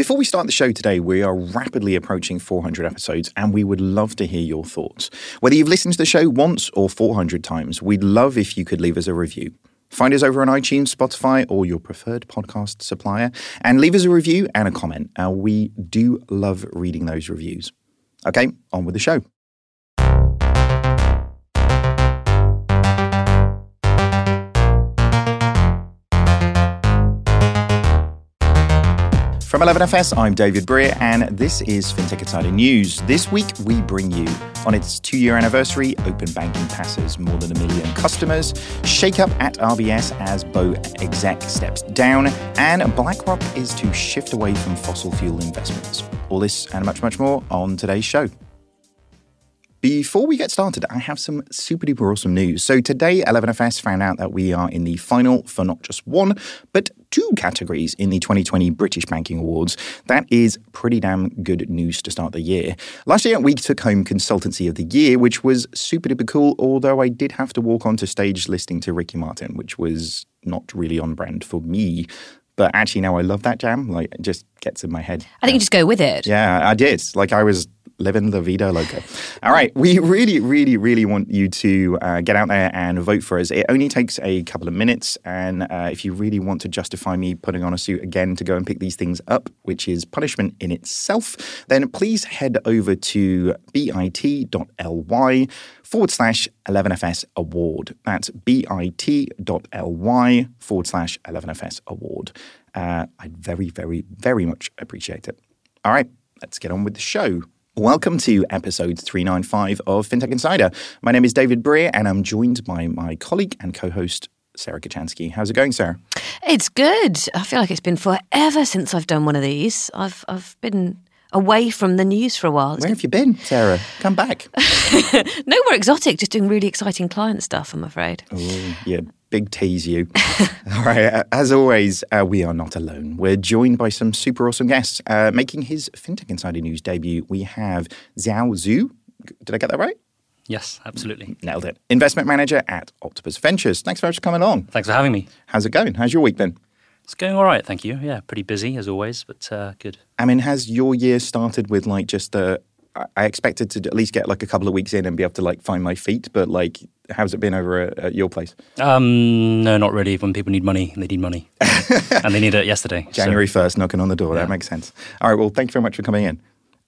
Before we start the show today, we are rapidly approaching 400 episodes and we would love to hear your thoughts. Whether you've listened to the show once or 400 times, we'd love if you could leave us a review. Find us over on iTunes, Spotify, or your preferred podcast supplier and leave us a review and a comment. Uh, we do love reading those reviews. Okay, on with the show. From 11FS, I'm David Brear, and this is FinTech Insider News. This week, we bring you on its two year anniversary, open banking passes more than a million customers, shake up at RBS as Bo exec steps down, and BlackRock is to shift away from fossil fuel investments. All this and much, much more on today's show. Before we get started, I have some super duper awesome news. So today, 11FS found out that we are in the final for not just one, but two categories in the 2020 British Banking Awards. That is pretty damn good news to start the year. Last year, we took home Consultancy of the Year, which was super duper cool, although I did have to walk onto stage listening to Ricky Martin, which was not really on brand for me. But actually, now I love that jam. Like, it just gets in my head. I think you just go with it. Yeah, I did. Like, I was living la vida loca. All right, we really, really, really want you to uh, get out there and vote for us. It only takes a couple of minutes, and uh, if you really want to justify me putting on a suit again to go and pick these things up, which is punishment in itself, then please head over to bit.ly forward slash 11FS award. That's bit.ly forward slash 11FS award. Uh, I'd very, very, very much appreciate it. All right, let's get on with the show. Welcome to episode 395 of FinTech Insider. My name is David Brear, and I'm joined by my colleague and co host, Sarah Kocianski. How's it going, Sarah? It's good. I feel like it's been forever since I've done one of these. I've I've been away from the news for a while. It's Where have you been, Sarah? Come back. Nowhere exotic, just doing really exciting client stuff, I'm afraid. Oh, yeah, big tease you. All right, as always, uh, we are not alone. We're joined by some super awesome guests. Uh, making his FinTech Insider News debut, we have Zihao Xu. Did I get that right? Yes, absolutely. Nailed it. Investment manager at Octopus Ventures. Thanks very much for coming along. Thanks for having me. How's it going? How's your week been? It's going all right, thank you. Yeah, pretty busy as always, but uh, good. I mean, has your year started with like just a? I- I expected to at least get like a couple of weeks in and be able to like find my feet, but like, how's it been over at, at your place? Um, no, not really. When people need money, they need money, and they need it yesterday. January 1st, knocking on the door. That makes sense. All right. Well, thank you very much for coming in.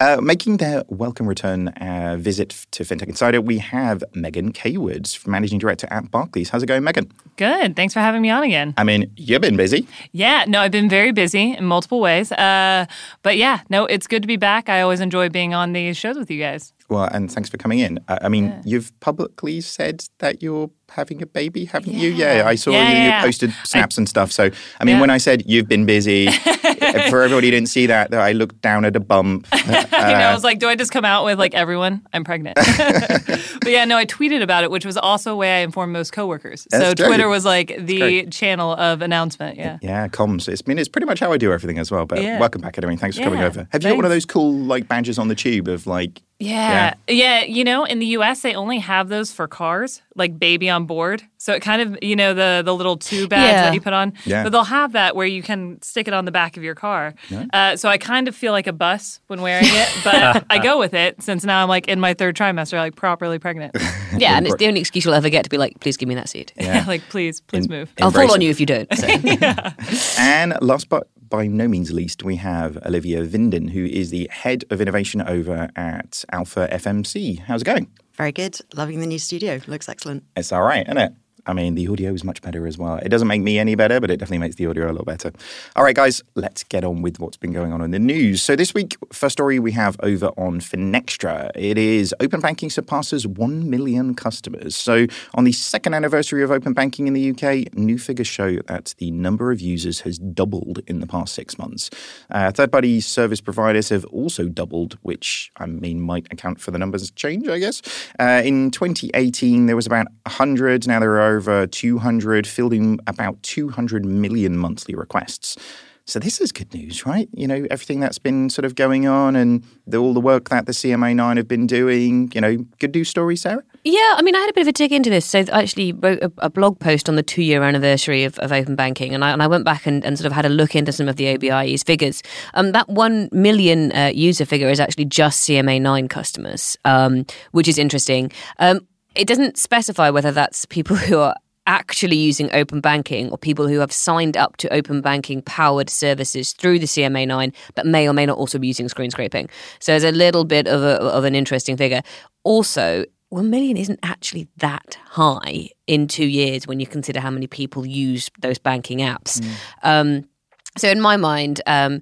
Uh, making their welcome return uh, visit to FinTech Insider, we have Megan Caywood, Managing Director at Barclays. How's it going, Megan? Good. Thanks for having me on again. I mean, you've been busy. Yeah, no, I've been very busy in multiple ways. Uh, but yeah, no, it's good to be back. I always enjoy being on these shows with you guys. Well, and thanks for coming in. Uh, I mean, you've publicly said that you're having a baby, haven't you? Yeah, I saw Yeah, you, yeah, you posted snaps and stuff. So, I mean, Yeah. when I said you've been busy, for everybody who didn't see that, that I looked down at a bump. you know, I was like, do I just come out with like everyone? I'm pregnant. but yeah, no, I tweeted about it, which was also a way I informed most coworkers. so That's great. Twitter was like the channel of announcement. Yeah. Yeah, comms. It's, I mean, it's pretty much how I do everything as well. But Yeah. welcome back, anyway. Thanks for coming over. Have you got one of those cool like badges on the tube of like? Yeah. yeah. You know, in the US they only have those for cars, like baby on board. So it kind of, you know, the the little two bags Yeah. that you put on. Yeah. But they'll have that where you can stick it on the back of your car. Uh, so I kind of feel like a bus when wearing it, but I go with it since now I'm like in my third trimester, like properly pregnant. Yeah, and it's the only excuse you'll ever get to be like, please give me that seat. Yeah. like, please, please move. I'll fall Embrace on you if you don't. So. And last but by no means least, we have Olivia Vinden, who is the head of innovation over at Alpha FMC. How's it going? Very good. Loving the new studio. Looks excellent. It's all right, isn't it? I mean, the audio is much better as well. It doesn't make me any better, but it definitely makes the audio a lot better. All right, guys, let's get on with what's been going on in the news. So, this week, first story we have over on Finextra. It is open banking surpasses 1 million customers. So, on the second anniversary of open banking in the UK, new figures show that the number of users has doubled in the past six months. Uh, Third party service providers have also doubled, which I mean might account for the numbers change, I guess. Uh, in 2018, there was about 100. Now there are over 200, fielding about 200 million monthly requests. So this is good news, right? You know, everything that's been sort of going on and the, all the work that the CMA9 have been doing, you know, good news story, Sarah? Yeah, I mean, I had a bit of a dig into this. So I actually wrote a, a blog post on the two year anniversary of, of open banking, and I, and I went back and, and sort of had a look into some of the OBIE's figures. Um, that 1 million uh, user figure is actually just CMA9 customers, um, which is interesting. Um, it doesn't specify whether that's people who are actually using open banking or people who have signed up to open banking powered services through the CMA9 but may or may not also be using screen scraping. So there's a little bit of, a, of an interesting figure. Also, 1 million isn't actually that high in two years when you consider how many people use those banking apps. Mm. Um, so in my mind, um,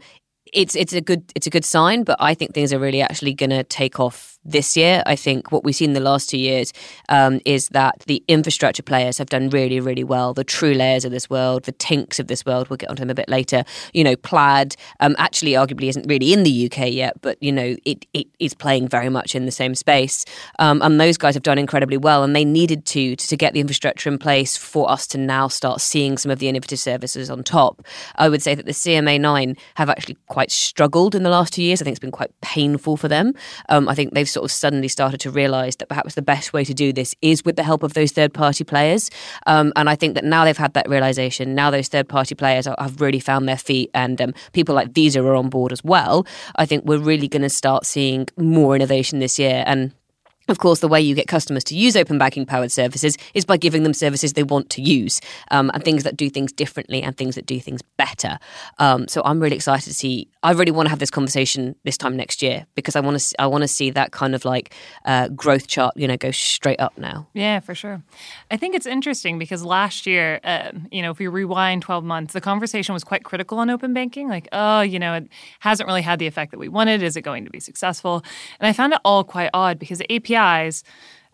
it's it's a good it's a good sign, but I think things are really actually going to take off this year. I think what we've seen the last two years um, is that the infrastructure players have done really, really well. The TrueLayers of this world, the Tinks of this world, we'll get onto them a bit later. You know, Plaid um, actually arguably isn't really in the UK yet, but, you know, it, it is playing very much in the same space. Um, and those guys have done incredibly well, and they needed to, to get the infrastructure in place for us to now start seeing some of the innovative services on top. I would say that the CMA 9 have actually quite struggled in the last two years. I think it's been quite painful for them. Um, I think they've sort of suddenly started to realize that perhaps the best way to do this is with the help of those third party players. Um, and I think that now they've had that realization, now those third party players are, have really found their feet, and um, people like Visa are on board as well. I think we're really going to start seeing more innovation this year. And of course, the way you get customers to use open banking powered services is by giving them services they want to use um, and things that do things differently and things that do things better. Um, so I'm really excited to see. I really want to have this conversation this time next year because I want to. I want to see that kind of like uh, growth chart, you know, go straight up now. Yeah, for sure. I think it's interesting because last year, uh, you know, if we rewind 12 months, the conversation was quite critical on open banking. Like, oh, you know, it hasn't really had the effect that we wanted. Is it going to be successful? And I found it all quite odd because the API APIs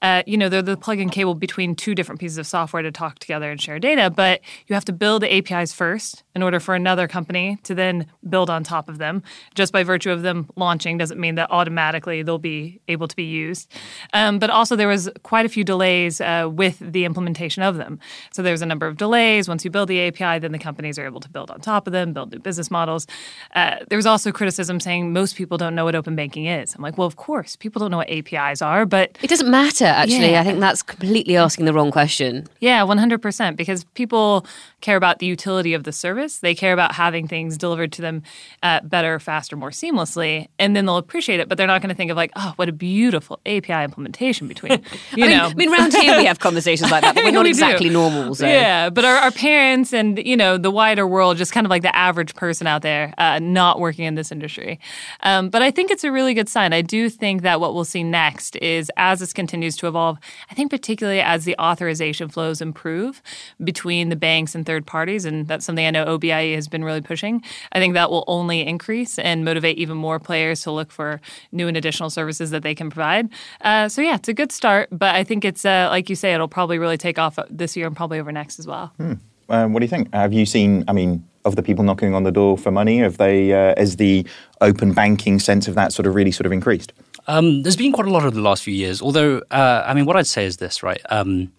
uh, you know, they're the plug-in cable between two different pieces of software to talk together and share data. But you have to build APIs first in order for another company to then build on top of them. Just by virtue of them launching doesn't mean that automatically they'll be able to be used. Um, but also there was quite a few delays uh, with the implementation of them. So there's a number of delays. Once you build the API, then the companies are able to build on top of them, build new business models. Uh, there was also criticism saying most people don't know what open banking is. I'm like, well, of course, people don't know what APIs are, but it doesn't matter actually. Yeah. I think that's completely asking the wrong question. Yeah, 100%. Because people care about the utility of the service. They care about having things delivered to them uh, better, faster, more seamlessly. And then they'll appreciate it, but they're not going to think of, like, oh, what a beautiful API implementation between, you I know. Mean, I mean, around here we have conversations like that, but we're not we exactly do. normal. So. Yeah, but our, our, parents and, you know, the wider world, just kind of like the average person out there uh, not working in this industry. Um, but I think it's a really good sign. I do think that what we'll see next is as this continues to evolve, I think particularly as the authorization flows improve between the banks and third parties, and that's something I know OBIE has been really pushing. I think that will only increase and motivate even more players to look for new and additional services that they can provide. Uh, so yeah, it's a good start, but I think it's uh, like you say, it'll probably really take off this year and probably over next as well. Hmm. Um, what do you think? Have you seen? I mean, of the people knocking on the door for money, have they? Uh, has the open banking sense of that sort of really sort of increased? Um, there's been quite a lot of the last few years. Although, uh, I mean, what I'd say is this, right? Um,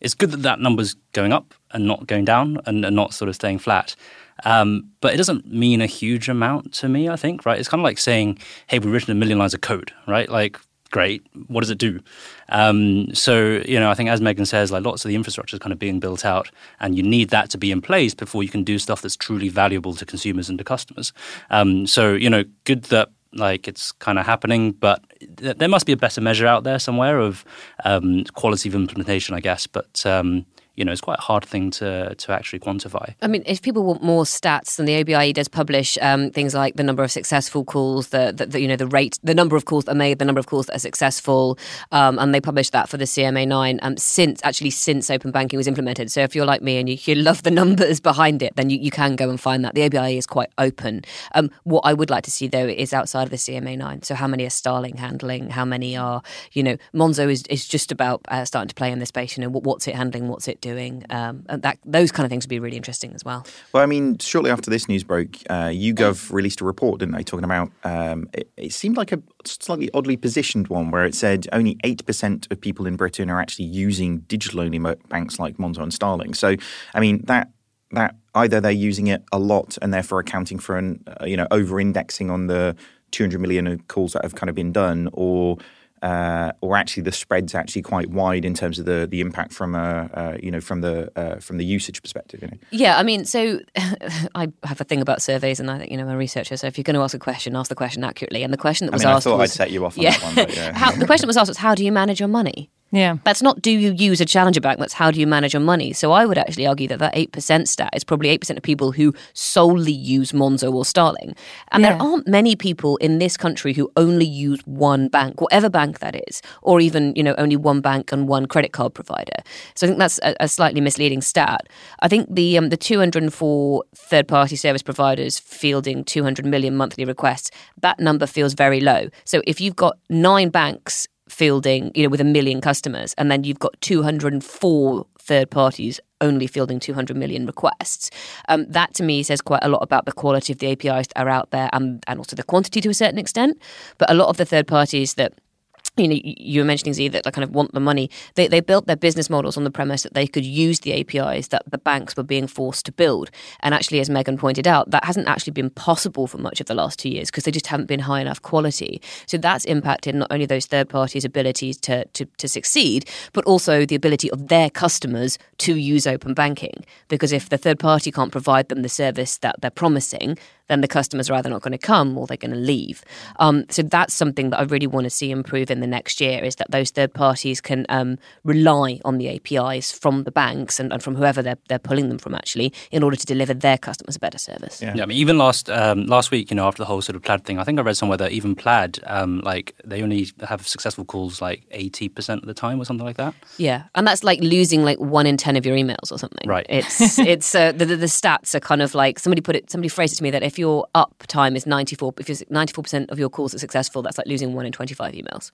it's good that that number's going up and not going down and, and not sort of staying flat. Um, but it doesn't mean a huge amount to me, I think, right? It's kind of like saying, hey, we've written a million lines of code, right? Like, great. What does it do? Um, so, you know, I think as Megan says, like lots of the infrastructure is kind of being built out, and you need that to be in place before you can do stuff that's truly valuable to consumers and to customers. Um, so, you know, good that like it's kind of happening, but th- there must be a better measure out there somewhere of um, quality of implementation, I guess. But um, you know, it's quite a hard thing to to actually quantify. I mean, if people want more stats, then the OBIE does publish um, things like the number of successful calls, the, the, the, you know the rate, the number of calls that are made, the number of calls that are successful, um, and they publish that for the CMA nine um, since actually since open banking was implemented. So if you're like me and you, you love the numbers behind it, then you, you can go and find that. The OBIE is quite open. Um, what I would like to see though is outside of the CMA nine. So how many are Starling handling? How many are you know Monzo is is just about uh, starting to play in this space. You know what, what's it handling? What's it doing. Um, that those kind of things would be really interesting as well. Well, I mean, shortly after this news broke, uh, YouGov released a report, didn't they, talking about um, it, it, seemed like a slightly oddly positioned one where it said only eight percent of people in Britain are actually using digital only banks like Monzo and Starling. So, I mean, that that either they're using it a lot and therefore accounting for an uh, you know over indexing on the 200 million calls that have kind of been done, or uh, or actually the spread's actually quite wide in terms of the the impact from a uh, you know from the uh, from the usage perspective. You know? Yeah, I mean, so I have a thing about surveys, and I think you know I'm a researcher. So if you're going to ask a question, ask the question accurately. And the question that I was asked, I thought was, I'd set you off on yeah, that one. But yeah. how, the question that was asked was, how do you manage your money? Yeah. That's not do you use a challenger bank, that's how do you manage your money. So I would actually argue that that 8% stat is probably 8% of people who solely use Monzo or Starling. And there aren't many people in this country who only use one bank, whatever bank that is, or even, you know, only one bank and one credit card provider. So I think that's a, a slightly misleading stat. I think the um, the 204 third-party service providers fielding 200 million monthly requests, that number feels very low. So if you've got nine banks fielding, you know, with a million customers, and then you've got 204 third parties only fielding 200 million requests. Um, that to me says quite a lot about the quality of the APIs that are out there and, and also the quantity to a certain extent. But a lot of the third parties that you know, you were mentioning Z that they kind of want the money. They they built their business models on the premise that they could use the APIs that the banks were being forced to build. And actually, as Megan pointed out, that hasn't actually been possible for much of the last two years because they just haven't been high enough quality. So that's impacted not only those third parties' abilities to, to to succeed, but also the ability of their customers to use open banking. Because if the third party can't provide them the service that they're promising, then the customers are either not going to come or they're going to leave. Um, so that's something that I really want to see improve in the next year is that those third parties can um, rely on the APIs from the banks and, and from whoever they're, they're pulling them from actually in order to deliver their customers a better service. Yeah. Yeah, I mean, even last um, last week, you know, after the whole sort of Plaid thing, I think I read somewhere that even Plaid, um, like, they only have successful calls like eighty percent of the time or something like that. Yeah, and that's like losing like one in ten of your emails or something. Right. It's it's uh, the, the the stats are kind of like somebody put it. Somebody phrased it to me that if your uptime is ninety four, if ninety four percent of your calls are successful, that's like losing one in twenty five emails.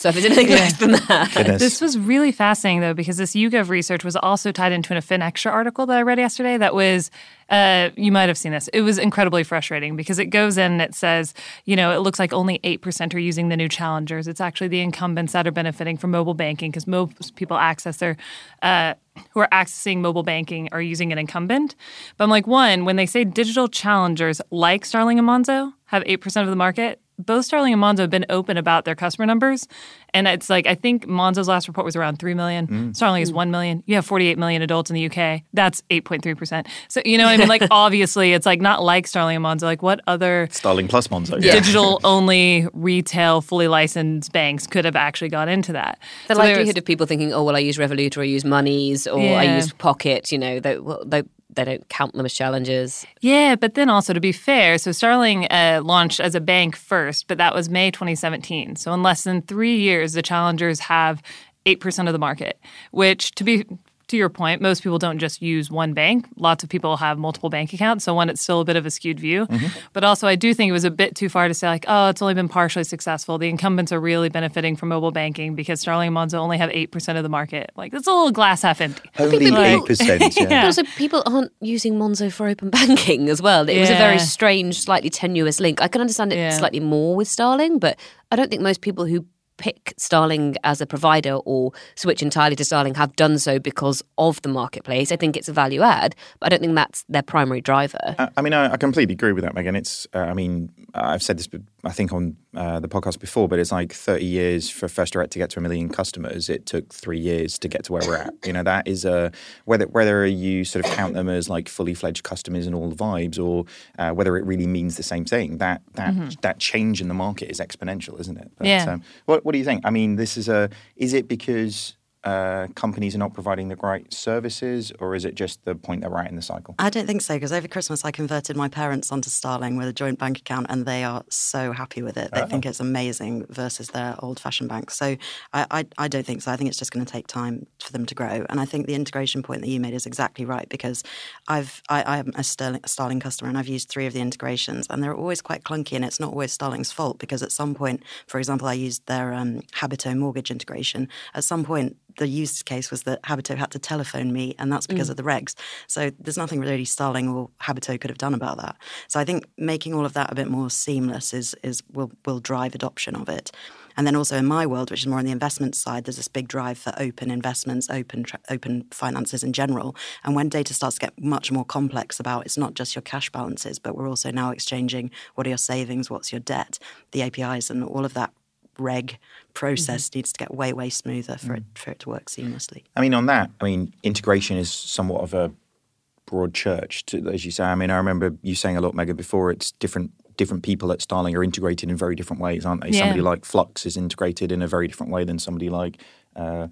So if it's anything less than that, Goodness. This was really fascinating, though, because this YouGov research was also tied into a FinExtra article that I read yesterday. That was, uh, you might have seen this. It was incredibly frustrating because it goes in and it says, you know, it looks like only 8% are using the new challengers. It's actually the incumbents that are benefiting from mobile banking because most people access their, uh, who are accessing mobile banking are using an incumbent. But I'm like, one, when they say digital challengers like Starling and Monzo have 8% of the market, both Starling and Monzo have been open about their customer numbers. And it's like, I think Monzo's last report was around 3 million. Mm. Starling is mm. 1 million. You have 48 million adults in the UK. That's 8.3%. So, you know what I mean? Like, obviously, it's like not like Starling and Monzo. Like, what other Starling plus Monzo. digital only retail, fully licensed banks could have actually got into that? the So there's- likelihood of people thinking, oh well, I use Revolut or I use Monese or I use Pockit, you know, they, well, they they don't count them as challenges. Yeah, but then also to be fair, so Starling uh, launched as a bank first, but that was May 2017. So in less than three years, the challengers have 8% of the market, which to be to your point, most people don't just use one bank. Lots of people have multiple bank accounts. So one, it's still a bit of a skewed view. Mm-hmm. But also I do think it was a bit too far to say like, oh, it's only been partially successful. The incumbents are really benefiting from mobile banking because Starling and Monzo only have 8% of the market. Like that's a little glass half empty. Only People- eight percent. Yeah. But also, people aren't using Monzo for open banking as well. It was a very strange, slightly tenuous link. I can understand it Yeah. slightly more with Starling, but I don't think most people who pick Starling as a provider or switch entirely to Starling have done so because of the marketplace. I think it's a value add, but I don't think that's their primary driver. I I mean, I, I completely agree with that, Megan. It's, uh, I mean, I've said this, I think, on uh, the podcast before, but it's like 30 years for First Direct to get to a million customers. It took three years to get to where we're at. You know, that is a whether whether you sort of count them as like fully fledged customers and all the vibes, or uh, whether it really means the same thing. That that that change in the market is exponential, isn't it? But, Yeah. Um, what what do you think? I mean, this is a is it because uh, companies are not providing the right services, or is it just the point that we're at in the cycle? I don't think so because over Christmas I converted my parents onto Starling with a joint bank account and they are so happy with it. They think it's amazing versus their old fashioned bank. So I, I, I don't think so. I think it's just going to take time for them to grow. And I think the integration point that you made is exactly right because I've I, I'm a Sterling, Starling customer and I've used three of the integrations and they're always quite clunky and it's not always Starling's fault because at some point, for example, I used their um, Habito mortgage integration. At some point, the use case was that Habito had to telephone me, and that's because mm. of the regs. So there's nothing really Starling or Habito could have done about that. So I think making all of that a bit more seamless is is will will drive adoption of it. And then also in my world, which is more on the investment side, there's this big drive for open investments, open tra- open finances in general. And when data starts to get much more complex about it's not just your cash balances, but we're also now exchanging what are your savings, what's your debt, the APIs, and all of that reg process mm-hmm. needs to get way way smoother for mm. it for it to work seamlessly. I mean, on that, I mean, integration is somewhat of a broad church, to, as you say. I mean, I remember you saying a lot, Megan, before. It's different different people at Starling are integrated in very different ways, aren't they? Yeah. Somebody like Flux is integrated in a very different way than somebody like uh,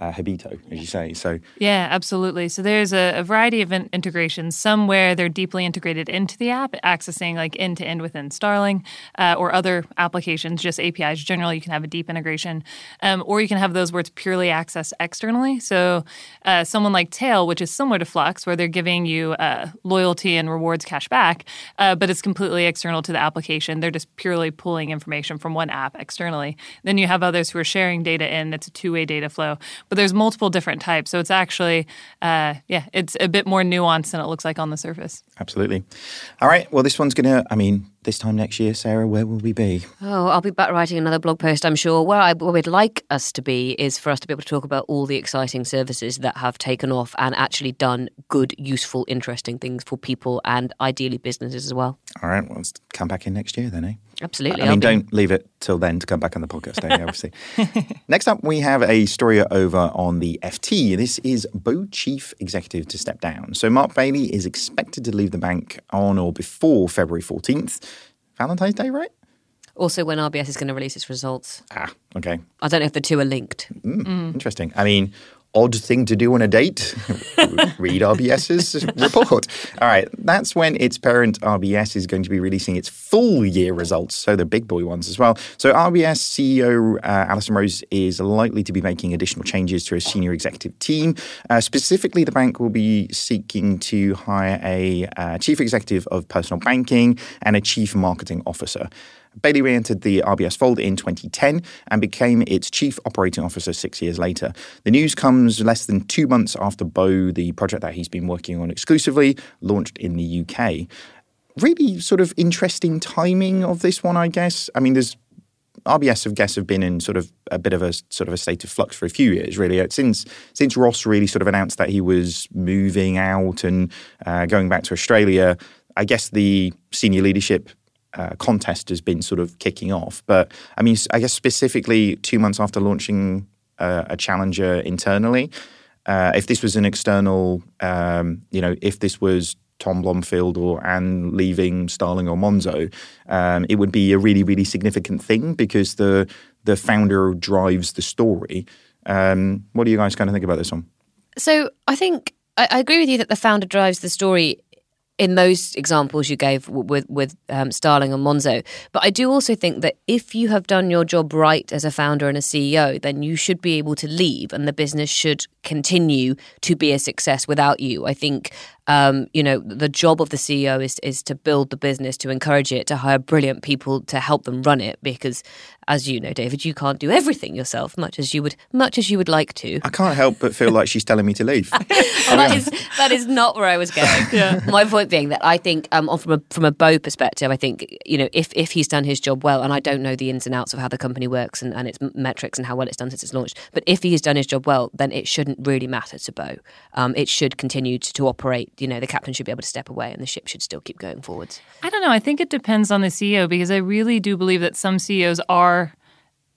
uh, Habito, as you say. So yeah, absolutely. So there's a, a variety of in- integrations. Some where they're deeply integrated into the app, accessing like end to end within Starling uh, or other applications, just APIs. Generally, you can have a deep integration, um, or you can have those where it's purely accessed externally. So uh, someone like Tail, which is similar to Flux, where they're giving you uh, loyalty and rewards cash back, uh, but it's completely external to the application. They're just purely pulling information from one app externally. Then you have others who are sharing data in. It's a two way data flow but there's multiple different types. So it's actually, uh, yeah, it's a bit more nuanced than it looks like on the surface. Absolutely. All right. Well, this one's going to, I mean, this time next year, Sarah, where will we be? Oh, I'll be back writing another blog post, I'm sure. Where, I, where we'd like us to be is for us to be able to talk about all the exciting services that have taken off and actually done good, useful, interesting things for people and ideally businesses as well. All right. Well, let's come back in next year then, eh? Absolutely. I mean, don't leave it till then to come back on the podcast, eh, obviously. Next up, we have a story over on the FT. This is Bo Chief Executive to step down. So Mark Bailey is expected to leave the bank on or before February 14th. Valentine's Day, right? Also, when RBS is going to release its results. Ah, okay. I don't know if the two are linked. Mm, mm. Interesting. I mean, odd thing to do on a date? Read RBS's report. All right, that's when its parent RBS is going to be releasing its full year results, so the big boy ones as well. So RBS CEO uh, Alison Rose is likely to be making additional changes to her senior executive team. Uh, specifically, the bank will be seeking to hire a uh, chief executive of personal banking and a chief marketing officer. Bailey re entered the RBS fold in 2010 and became its chief operating officer six years later. The news comes less than two months after Bo, the project that he's been working on exclusively, launched in the UK. Really sort of interesting timing of this one, I guess. I mean, there's RBS, I guess, have been in sort of a bit of a sort of a state of flux for a few years, really. Since since Ross really sort of announced that he was moving out and uh, going back to Australia, I guess the senior leadership uh, contest has been sort of kicking off. But I mean, I guess specifically two months after launching uh, a challenger internally, uh, if this was an external, um, you know, if this was Tom Blomfield or Anne leaving Starling or Monzo, um, it would be a really, really significant thing because the the founder drives the story. Um, what do you guys kind of think about this one? So I think I, I agree with you that the founder drives the story in those examples you gave with with um, Starling and Monzo. But I do also think that if you have done your job right as a founder and a CEO, then you should be able to leave, and the business should continue to be a success without you. I think um, you know, the job of the CEO is is to build the business, to encourage it, to hire brilliant people to help them run it. Because, as you know, David, you can't do everything yourself, much as you would much as you would like to. I can't help but feel like she's telling me to leave. well, that is that is not where I was going. yeah. My point being that I think, um, from a from a Bo perspective, I think you know if if he's done his job well, and I don't know the ins and outs of how the company works and, and its metrics and how well it's done since it's launched, but if he has done his job well, then it shouldn't really matter to Bo. Um, it should continue to, to operate you know, the captain should be able to step away and the ship should still keep going forwards? I don't know. I think it depends on the CEO because I really do believe that some CEOs are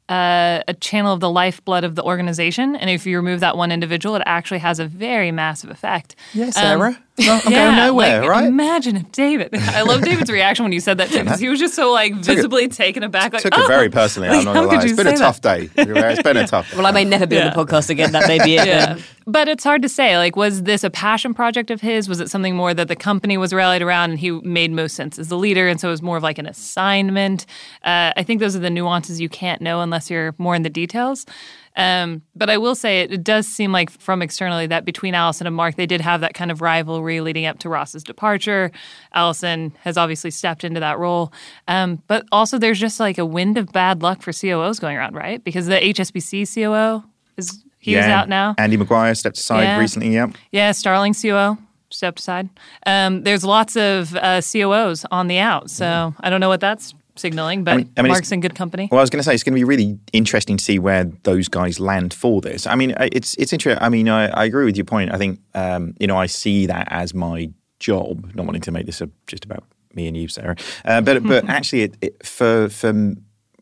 uh, a channel of the lifeblood of the organization. And if you remove that one individual, it actually has a very massive effect. Yes, Sarah. Um, I'm yeah, going nowhere, like, right? Imagine if David. I love David's reaction when you said that too, because he was just so like visibly it, taken aback. Like, took oh. it very personally. I'm not gonna lie. It's been a tough day. It's been a tough. well, I may never be yeah. on the podcast again. That may be it. yeah. But it's hard to say. Like, was this a passion project of his? Was it something more that the company was rallied around and he made most sense as the leader, and so it was more of like an assignment? Uh, I think those are the nuances you can't know unless you're more in the details. Um, but I will say it, it, does seem like from externally that between Alison and Mark, they did have that kind of rivalry leading up to Ross's departure. Alison has obviously stepped into that role. Um, but also, there's just like a wind of bad luck for COOs going around, right? Because the HSBC COO is he's yeah, out now. Andy Maguire stepped aside yeah. recently, yeah. Yeah, Starling COO stepped aside. Um, there's lots of uh, COOs on the out, so I don't know what that's signaling, but I mean, I mean, Mark's in good company. Well, I was going to say it's going to be really interesting to see where those guys land for this. I mean, uh, it's it's interesting. I mean, I, I agree with your point. I think um, you know I see that as my job. Not wanting to make this a, just about me and you, Sarah, uh, but but actually, it, it, for for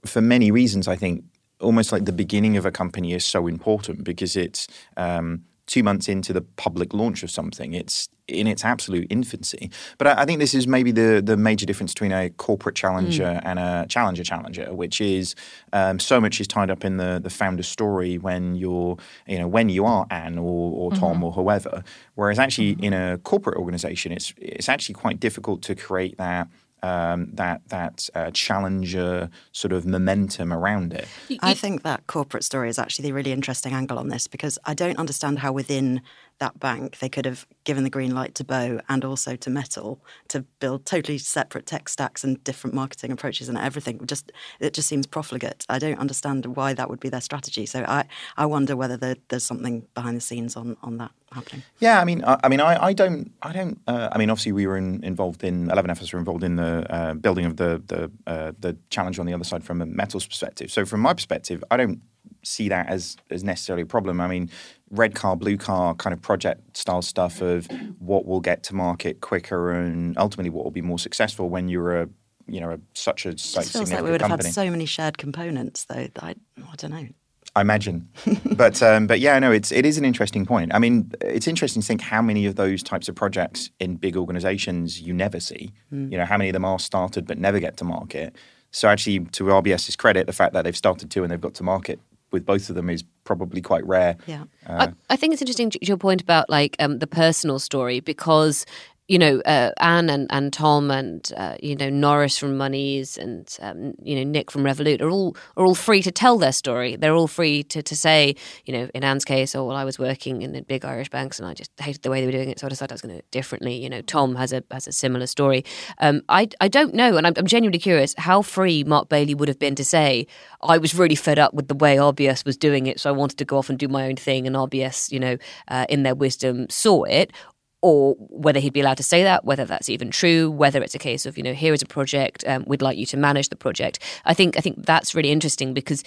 for many reasons, I think almost like the beginning of a company is so important because it's um, two months into the public launch of something. It's in its absolute infancy. But I, I think this is maybe the the major difference between a corporate challenger mm. and a challenger challenger, which is um, so much is tied up in the the founder story when you're you know when you are Anne or, or Tom mm-hmm. or whoever. Whereas actually mm-hmm. in a corporate organization, it's it's actually quite difficult to create that um, that that uh, challenger sort of momentum around it. I think that corporate story is actually the really interesting angle on this because I don't understand how within that bank, they could have given the green light to Bo and also to Mettle to build totally separate tech stacks and different marketing approaches and everything. Just it just seems profligate. I don't understand why that would be their strategy. So I, I wonder whether there, there's something behind the scenes on, on that happening. Yeah, I mean, I, I mean, I, I don't, I don't. Uh, I mean, obviously, we were in, involved in 11FS were involved in the uh, building of the the uh, the challenge on the other side from a Mettle's perspective. So from my perspective, I don't see that as as necessarily a problem. I mean, red car, blue car kind of project style stuff of what will get to market quicker and ultimately what will be more successful when you're a you know a, such a like, feels like we would have had so many shared components though. I, I don't know. I imagine, but um, but yeah, no, it's it is an interesting point. I mean, it's interesting to think how many of those types of projects in big organisations you never see. Mm. You know, how many of them are started but never get to market. So actually, to RBS's credit, the fact that they've started two and they've got to market with both of them is probably quite rare. Yeah, uh, I, I, think it's interesting to your point about like um, the personal story because you know, uh, Anne and, and Tom and uh, you know Norris from Monese and um, you know Nick from Revolut are all are all free to tell their story. They're all free to, to say, you know, in Anne's case, oh well, I was working in the big Irish banks and I just hated the way they were doing it, so I decided I was going to do it differently. You know, Tom has a has a similar story. Um, I I don't know, and I'm, I'm genuinely curious how free Mark Bailey would have been to say I was really fed up with the way RBS was doing it, so I wanted to go off and do my own thing, and RBS, you know, uh, in their wisdom, saw it, or whether he'd be allowed to say that, whether that's even true, whether it's a case of you know here is a project, um, we'd like you to manage the project. I think I think that's really interesting because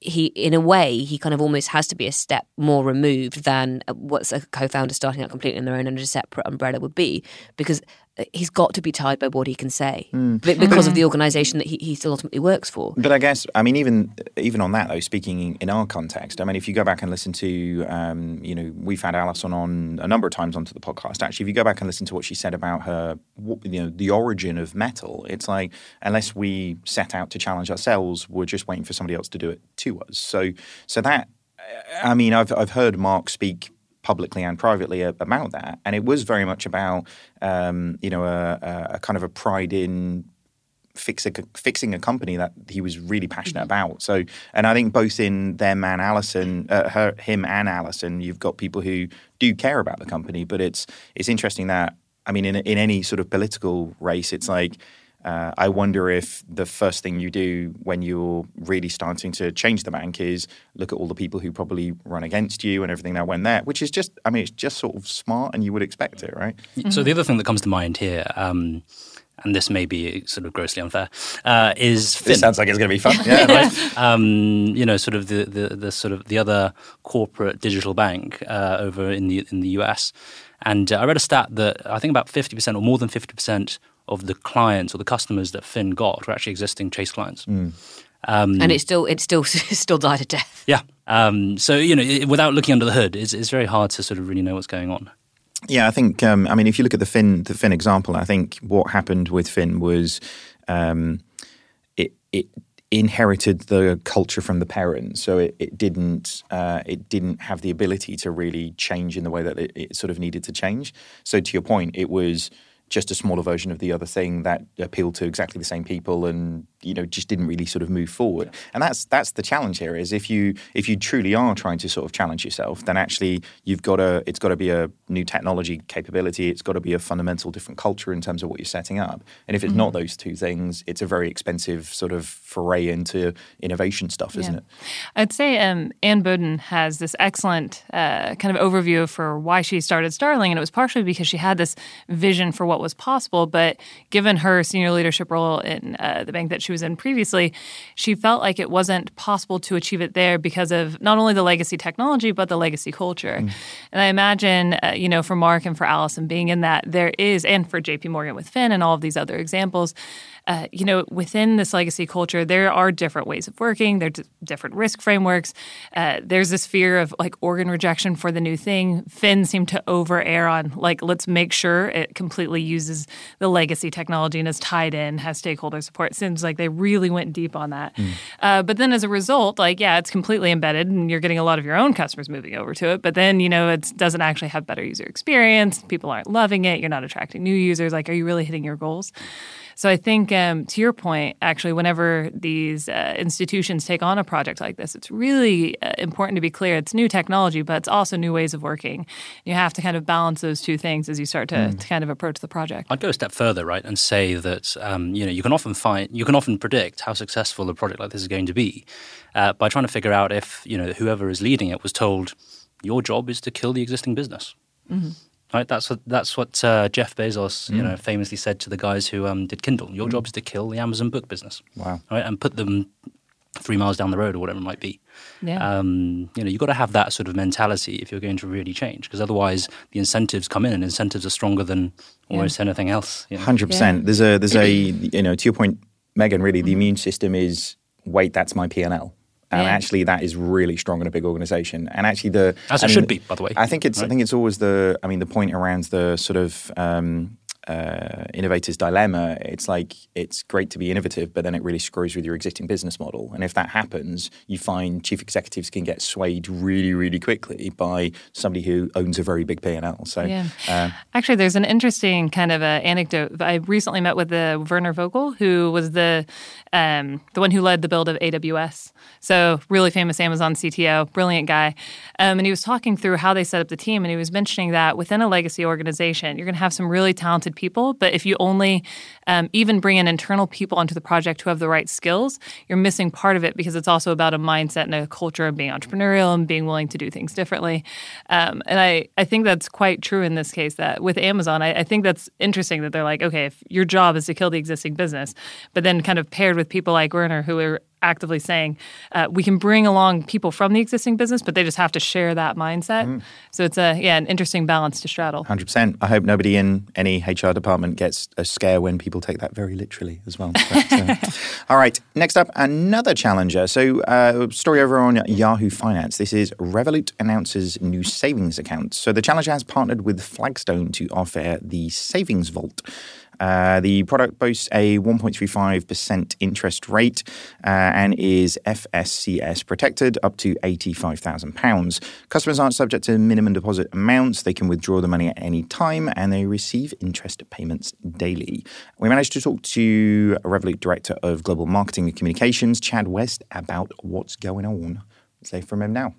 he, in a way, he kind of almost has to be a step more removed than what's a co-founder starting out completely on their own under a separate umbrella would be, because he's got to be tied by what he can say mm. because of the organisation that he, he still ultimately works for. But I guess, I mean, even even on that though, speaking in our context, I mean, if you go back and listen to, um, you know, we've had Alison on a number of times onto the podcast. Actually, if you go back and listen to what she said about her, you know, the origin of Mettle, it's like unless we set out to challenge ourselves, we're just waiting for somebody else to do it to us. So, so that, I mean, I've I've heard Mark speak publicly and privately about that. And it was very much about, um, you know, a, a, kind of a pride in fixing fixing a company that he was really passionate mm-hmm. about. So, and I think both in them and Alison, uh, her, him and Alison, you've got people who do care about the company. But it's it's interesting that I mean, in in any sort of political race, it's like uh, I wonder if the first thing you do when you're really starting to change the bank is look at all the people who probably run against you and everything that went there, which is just, I mean, it's just sort of smart and you would expect it, right? Mm-hmm. So the other thing that comes to mind here, um, and this may be sort of grossly unfair, uh, is Finn. This sounds like it's going to be fun. yeah, right. Um, you know, sort of the, the, the, sort of the other corporate digital bank uh, over in the in the US, and uh, I read a stat that I think about fifty percent or more than fifty percent of the clients or the customers that Finn got were actually existing Chase clients. Mm. Um, and it still it still still died a death. Yeah. Um, so you know, without looking under the hood, it's, it's very hard to sort of really know what's going on. Yeah, I think. Um, I mean, if you look at the Finn the Finn example, I think what happened with Finn was um, it it inherited the culture from the parents, so it, it didn't uh, it didn't have the ability to really change in the way that it, it sort of needed to change. So to your point, it was just a smaller version of the other thing that appealed to exactly the same people and you know just didn't really sort of move forward. And that's that's the challenge here is if you if you truly are trying to sort of challenge yourself then actually you've got to it's got to be a new technology capability. It's got to be a fundamental different culture in terms of what you're setting up. And if it's mm-hmm. not those two things it's a very expensive sort of foray into innovation stuff isn't yeah. it? I'd say um, anne Boden has this excellent uh, kind of overview for why she started starling. And it was partially because she had this vision for what what was possible. But given her senior leadership role in uh, the bank that she was in previously, she felt like it wasn't possible to achieve it there because of not only the legacy technology but the legacy culture. Mm. And I imagine, uh, you know, for Mark and for Alison being in that, there is, and for J.P. Morgan with Finn and all of these other examples uh, you know, within this legacy culture, there are different ways of working. There's different risk frameworks. Uh, there's this fear of like organ rejection for the new thing. Finn seemed to over air on like, let's make sure it completely uses the legacy technology and is tied in, has stakeholder support. It seems like they really went deep on that. Mm. Uh, but then as a result, like, yeah, it's completely embedded and you're getting a lot of your own customers moving over to it. But then, you know, it doesn't actually have better user experience. People aren't loving it. You're not attracting new users. Like, are you really hitting your goals? So I think, um, to your point, actually, whenever these uh, institutions take on a project like this, it's really uh, important to be clear. It's new technology, but it's also new ways of working. You have to kind of balance those two things as you start to, mm. to kind of approach the project. I'd go a step further, right, and say that um, you know you can often find you can often predict how successful a project like this is going to be uh, by trying to figure out if you know whoever is leading it was told your job is to kill the existing business. Mm-hmm. Right, that's what that's what uh, Jeff Bezos, you mm. know, famously said to the guys who um, did Kindle. Your mm. job is to kill the Amazon book business. Wow! Right, and put them three miles down the road or whatever it might be. Yeah. Um, you know, you've got to have that sort of mentality if you're going to really change, because otherwise the incentives come in, and incentives are stronger than almost yeah. anything else. Hundred you know? percent. There's a there's a you know to your point, Megan. Really, the mm-hmm. immune system is wait. That's my P and L and yeah. actually that is really strong in a big organization and actually the as it I mean, should be by the way i think it's right? i think it's always the i mean the point around the sort of um, uh, innovator's dilemma. It's like it's great to be innovative, but then it really screws with your existing business model. And if that happens, you find chief executives can get swayed really, really quickly by somebody who owns a very big P and L. So, yeah. Uh, actually, there's an interesting kind of a anecdote. I recently met with the Werner Vogel, who was the um, the one who led the build of AWS. So, really famous Amazon CTO, brilliant guy. Um, and he was talking through how they set up the team, and he was mentioning that within a legacy organization, you're going to have some really talented people. But if you only um, even bring in internal people onto the project who have the right skills, you're missing part of it because it's also about a mindset and a culture of being entrepreneurial and being willing to do things differently. Um, and I, I think that's quite true in this case. That with Amazon, I, I think that's interesting that they're like, okay, if your job is to kill the existing business, but then kind of paired with people like Werner who are actively saying uh, we can bring along people from the existing business, but they just have to share that mindset. Mm. So it's a yeah an interesting balance to straddle. Hundred percent. I hope nobody in any HR department gets a scare when people take that very literally as well. But, uh, all right, next up, another challenger. So uh, story over on Yahoo Finance. This is Revolut announces new savings account. So the challenger has partnered with Flagstone to offer the Savings Vault. Uh, the product boasts a 1.35% interest rate uh, and is FSCS protected up to £85,000. Customers aren't subject to minimum deposit amounts. They can withdraw the money at any time and they receive interest payments daily. We managed to talk to Revolut Director of Global Marketing and Communications, Chad West, about what's going on. Let's hear from him now.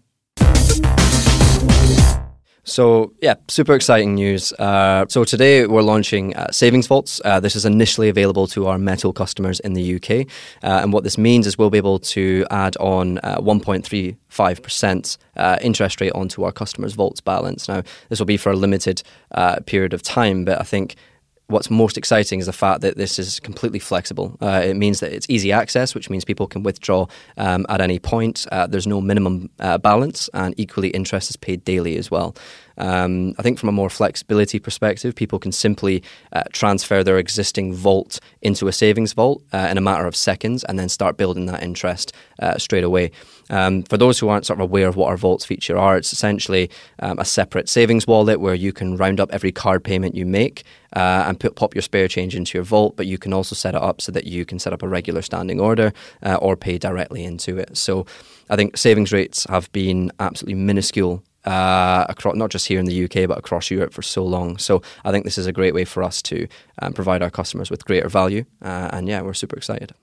So, yeah, super exciting news. Uh, so, today we're launching uh, Savings Vaults. Uh, this is initially available to our metal customers in the UK. Uh, and what this means is we'll be able to add on 1.35% uh, uh, interest rate onto our customers' vaults balance. Now, this will be for a limited period of time, but I think what's most exciting is the fact that this is completely flexible. Uh, it means that it's easy access, which means people can withdraw um, at any point. Uh, there's no minimum uh, balance, and equally, interest is paid daily as well. Um, I think from a more flexibility perspective, people can simply uh, transfer their existing vault into a savings vault uh, in a matter of seconds and then start building that interest uh, straight away. Um, for those who aren't sort of aware of what our vaults feature are, it's essentially um, a separate savings wallet where you can round up every card payment you make uh, and put, pop your spare change into your vault, but you can also set it up so that you can set up a regular standing order uh, or pay directly into it. So I think savings rates have been absolutely minuscule uh, across not just here in the UK but across Europe for so long. So I think this is a great way for us to um, provide our customers with greater value, uh, and yeah, we're super excited.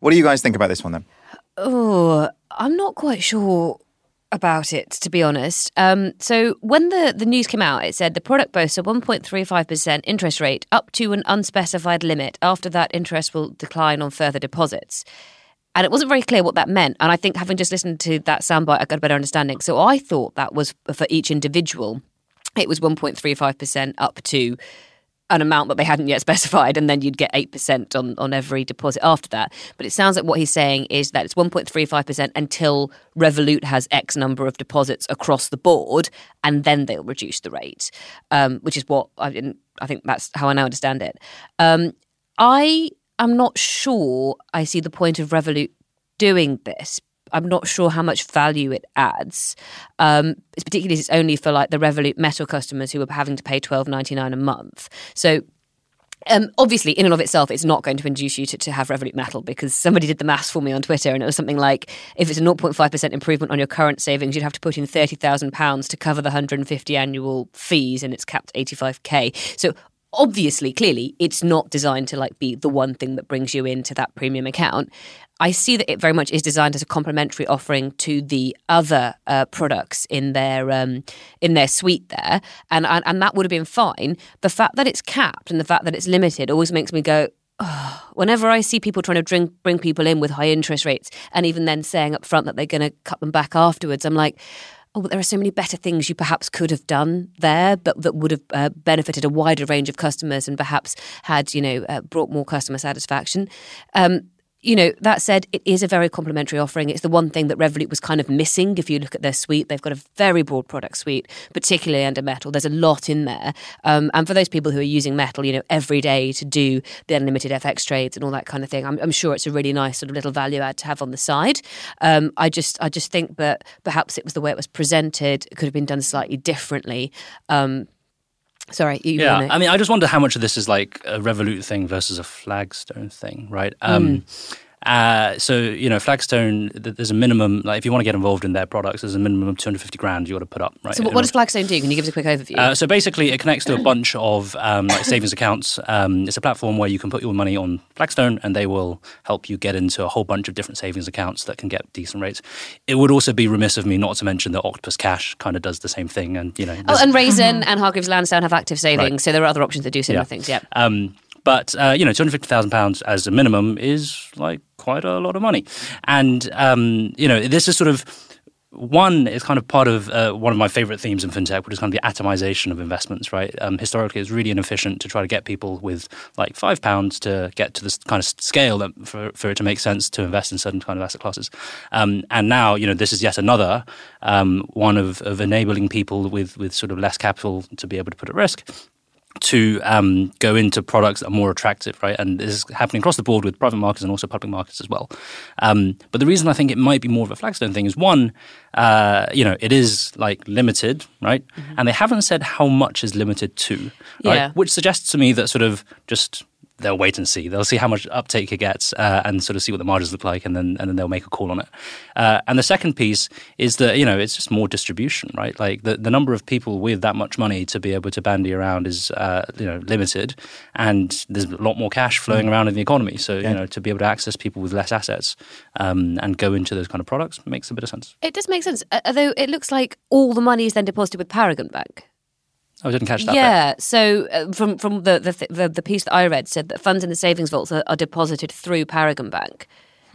What do you guys think about this one then? Oh, I'm not quite sure about it, to be honest. Um, so when the, the news came out, it said the product boasts a 1.35% interest rate up to an unspecified limit. After that, interest will decline on further deposits. And it wasn't very clear what that meant. And I think having just listened to that soundbite, I got a better understanding. So I thought that was for each individual it was 1.35% up to an amount that they hadn't yet specified, and then you'd get 8% on, on every deposit after that. But it sounds like what he's saying is that it's 1.35% until Revolut has X number of deposits across the board, and then they'll reduce the rate, um, which is what I, I think that's how I now understand it. Um, I am not sure I see the point of Revolut doing this I'm not sure how much value it adds. Um, particularly it's only for like the Revolut Metal customers who are having to pay twelve ninety nine a month. So um, obviously, in and of itself, it's not going to induce you to, to have Revolut Metal because somebody did the maths for me on Twitter, and it was something like if it's a 0.5% improvement on your current savings, you'd have to put in £30,000 to cover the 150 annual fees, and it's capped 85k. So obviously, clearly, it's not designed to like be the one thing that brings you into that premium account. I see that it very much is designed as a complementary offering to the other uh, products in their um, in their suite there, and, and and that would have been fine. The fact that it's capped and the fact that it's limited always makes me go. Whenever I see people trying to drink, bring people in with high interest rates, and even then saying up front that they're going to cut them back afterwards, I'm like, oh, there are so many better things you perhaps could have done there but that would have uh, benefited a wider range of customers and perhaps had, you know, uh, brought more customer satisfaction. Um, you know, that said, it is a very complimentary offering. It's the one thing that Revolut was kind of missing. If you look at their suite, they've got a very broad product suite, particularly under Metal. There's a lot in there. Um, and for those people who are using Metal, you know, every day to do the unlimited FX trades and all that kind of thing, I'm, I'm sure it's a really nice sort of little value add to have on the side. Um, I just, I just think that perhaps it was the way it was presented. It could have been done slightly differently. Um, Sorry, yeah. I mean, I just wonder how much of this is like a Revolut thing versus a Flagstone thing, right? Um, mm. Uh, so you know, Flagstone, there's a minimum. Like, if you want to get involved in their products, there's a minimum of 250 grand you got to put up. Right. So, what, does Flagstone do? Can you give us a quick overview? Uh, so basically, it connects to a bunch of um, like savings accounts. Um, it's a platform where you can put your money on Flagstone, and they will help you get into a whole bunch of different savings accounts that can get decent rates. It would also be remiss of me not to mention that Octopus Cash kind of does the same thing, and you know. Oh, and Raisin and Hargreaves Lansdown have active savings, right. so there are other options that do similar yeah. things. Yeah. Um, but uh, you know, two hundred fifty thousand pounds as a minimum is like quite a lot of money, and um, you know, this is sort of one is kind of part of uh, one of my favorite themes in fintech, which is kind of the atomization of investments. Right, um, historically, it's really inefficient to try to get people with like five pounds to get to this kind of scale that for, for it to make sense to invest in certain kind of asset classes. Um, and now, you know, this is yet another um, one of, of enabling people with with sort of less capital to be able to put at risk to um, go into products that are more attractive, right? And this is happening across the board with private markets and also public markets as well. Um, but the reason I think it might be more of a flagstone thing is one, uh, you know, it is like limited, right? Mm-hmm. And they haven't said how much is limited to, right? Yeah. Which suggests to me that sort of just they'll wait and see. They'll see how much uptake it gets uh, and sort of see what the margins look like, and then and then they'll make a call on it. Uh, and the second piece is that you know it's just more distribution, right? Like the, the number of people with that much money to be able to bandy around is uh, you know limited, and there's a lot more cash flowing mm. around in the economy. So yeah. you know to be able to access people with less assets um, and go into those kind of products makes a bit of sense. It does make sense, although it looks like all the money is then deposited with Paragon Bank. Oh, I didn't catch that. Yeah. Bit. So uh, from from the, the, the the piece that I read said that funds in the savings vaults are, are deposited through Paragon Bank.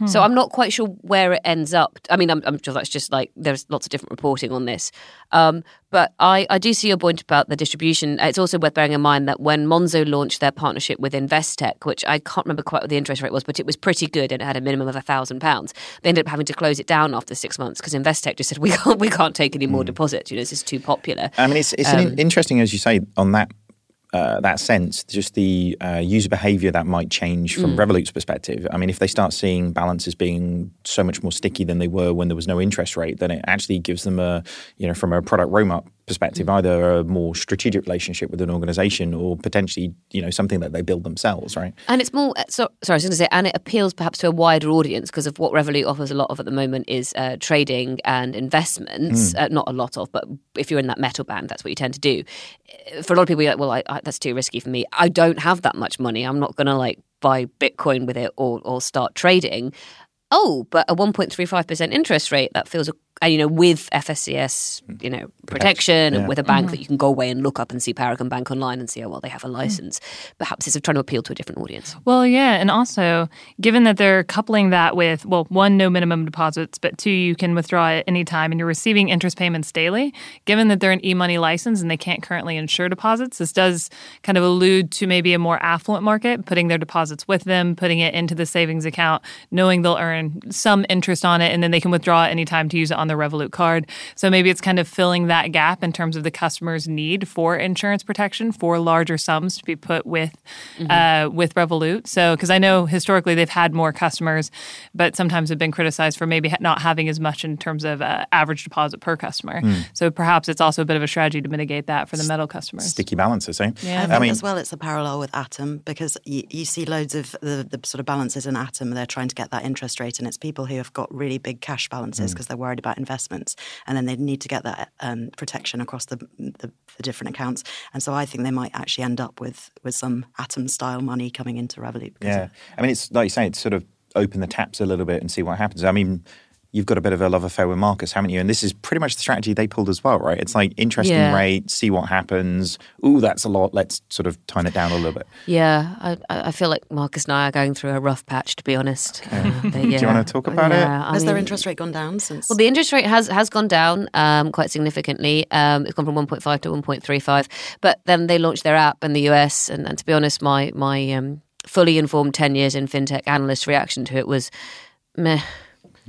So hmm. I'm not quite sure where it ends up. I mean, I'm, I'm, sure that's just like there's lots of different reporting on this. Um, but I, I do see your point about the distribution. It's also worth bearing in mind that when Monzo launched their partnership with Investec, which I can't remember quite what the interest rate was, but it was pretty good and it had a minimum of a thousand pounds. They ended up having to close it down after six months because Investec just said we can't we can't take any more mm. deposits. You know, this is too popular. I mean, it's it's um, interesting as you say on that uh, that sense, just the uh, user behavior that might change from mm. Revolut's perspective. I mean, if they start seeing balances being so much more sticky than they were when there was no interest rate, then it actually gives them a, you know, from a product roadmap perspective, either a more strategic relationship with an organization or potentially, you know, something that they build themselves, right? And it's more, uh, so, sorry, I was going to say, and it appeals perhaps to a wider audience because of what Revolut offers a lot of at the moment is uh, trading and investments. Mm. Uh, not a lot of, but if you're in that metal band, that's what you tend to do. For a lot of people, you're like, well, I, I, that's too risky for me. I don't have that much money. I'm not going to like buy Bitcoin with it or, or start trading. Oh, but a 1.35% interest rate, that feels and you know with FSCS hmm. you know protection yeah. and with a bank hmm. that you can go away and look up and see Paragon Bank online and see oh well they have a hmm. license. Perhaps it's trying to appeal to a different audience. Well, yeah, and also given that they're coupling that with well, one, no minimum deposits, but two, you can withdraw at any time, and you're receiving interest payments daily. Given that they're an e-money license and they can't currently insure deposits, this does kind of allude to maybe a more affluent market, putting their deposits with them, putting it into the savings account, knowing they'll earn some interest on it, and then they can withdraw at any time to use it on their Revolut card. So maybe it's kind of filling that gap in terms of the customer's need for insurance protection for larger sums to be put with uh, with Revolut. So because I know historically they've had more customers, but sometimes have been criticized for maybe not having as much in terms of uh, average deposit per customer. So perhaps it's also a bit of a strategy to mitigate that for the metal customers. Sticky balances, eh? Yeah. I I mean, as well, it's a parallel with Atom because you, you see loads of the, the sort of balances in Atom. They're trying to get that interest rate, and it's people who have got really big cash Hmm. balances because they're worried about investments, and then they need to get that um, protection across the, the the different accounts. And so I think they might actually end up with with some Atom style money coming into Revolut. because Yeah, I mean, it's like you say, it's sort of open the taps a little bit and see what happens. I mean, you've got a bit of a love affair with Marcus, haven't you? And this is pretty much the strategy they pulled as well, right? It's like interesting Yeah. rate, see what happens. Ooh, that's a lot. Let's sort of tone it down a little bit. Yeah, I, I I feel like Marcus and I are going through a rough patch, to be honest. Uh, they- Do you want to talk about it? Yeah, I Has their interest rate gone down since? Well, the interest rate has has gone down um, quite significantly. Um, it's gone from 1.5 to 1.35. But then they launched their app in the US, and, and to be honest, my my um, fully informed 10 years in fintech analyst reaction to it was meh.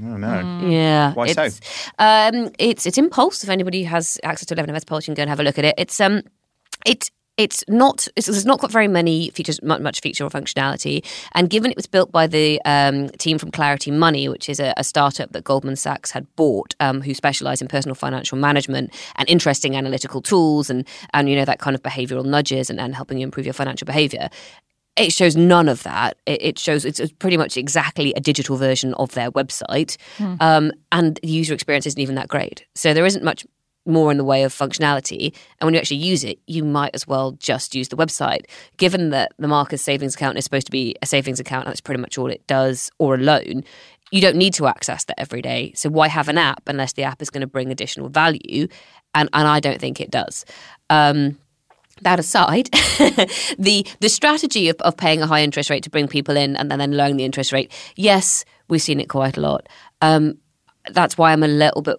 Oh, no. Yeah. Why so? it's, Um, it's it's Impulse. If anybody has access to 11FS Pulse, you can go and have a look at it. It's um, it it's not it's, there's not got very many features much, much feature or functionality and given it was built by the um, team from clarity money which is a, a startup that goldman sachs had bought um, who specialize in personal financial management and interesting analytical tools and and you know that kind of behavioral nudges and, and helping you improve your financial behavior it shows none of that. It, it shows it's pretty much exactly a digital version of their website, um, and the user experience isn't even that great. So there isn't much more in the way of functionality. And when you actually use it, you might as well just use the website. Given that the Marcus savings account is supposed to be a savings account, and that's pretty much all it does, or a loan. You don't need to access that every day. So why have an app unless the app is going to bring additional value? And and I don't think it does. Um, that aside, the the strategy of, of paying a high interest rate to bring people in and then, then lowering the interest rate, yes, we've seen it quite a lot. Um, that's why I'm a little bit,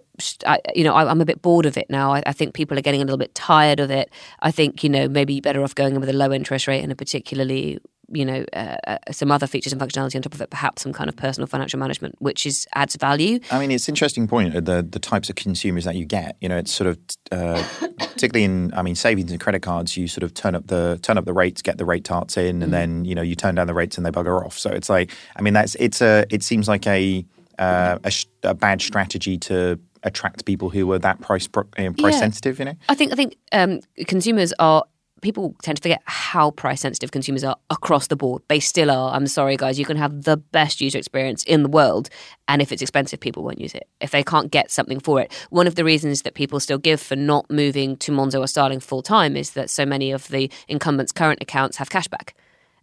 you know, I'm a bit bored of it now. I, think people are getting a little bit tired of it. I think, you know, maybe better off going in with a low interest rate and a particularly, you know, uh, uh, some other features and functionality on top of it, perhaps some kind of personal financial management, which is adds value. I mean, it's an interesting point. uh, The the types of consumers that you get. You know, it's sort of uh, particularly in. I mean, savings and credit cards. You sort of turn up the turn up the rates, get the rate tarts in, and then you know you turn down the rates and they bugger off. So it's like, I mean, that's it's a. It seems like a uh, a, sh- a bad strategy to attract people who are that price pro- price Yeah. sensitive. You know. I think I think um, consumers are people tend to forget how price sensitive consumers are across the board. They still are. I'm sorry, guys. You can have the best user experience in the world, and if it's expensive, people won't use it. If they can't get something for it, one of the reasons that people still give for not moving to Monzo or Starling full time is that so many of the incumbents' current accounts have cashback.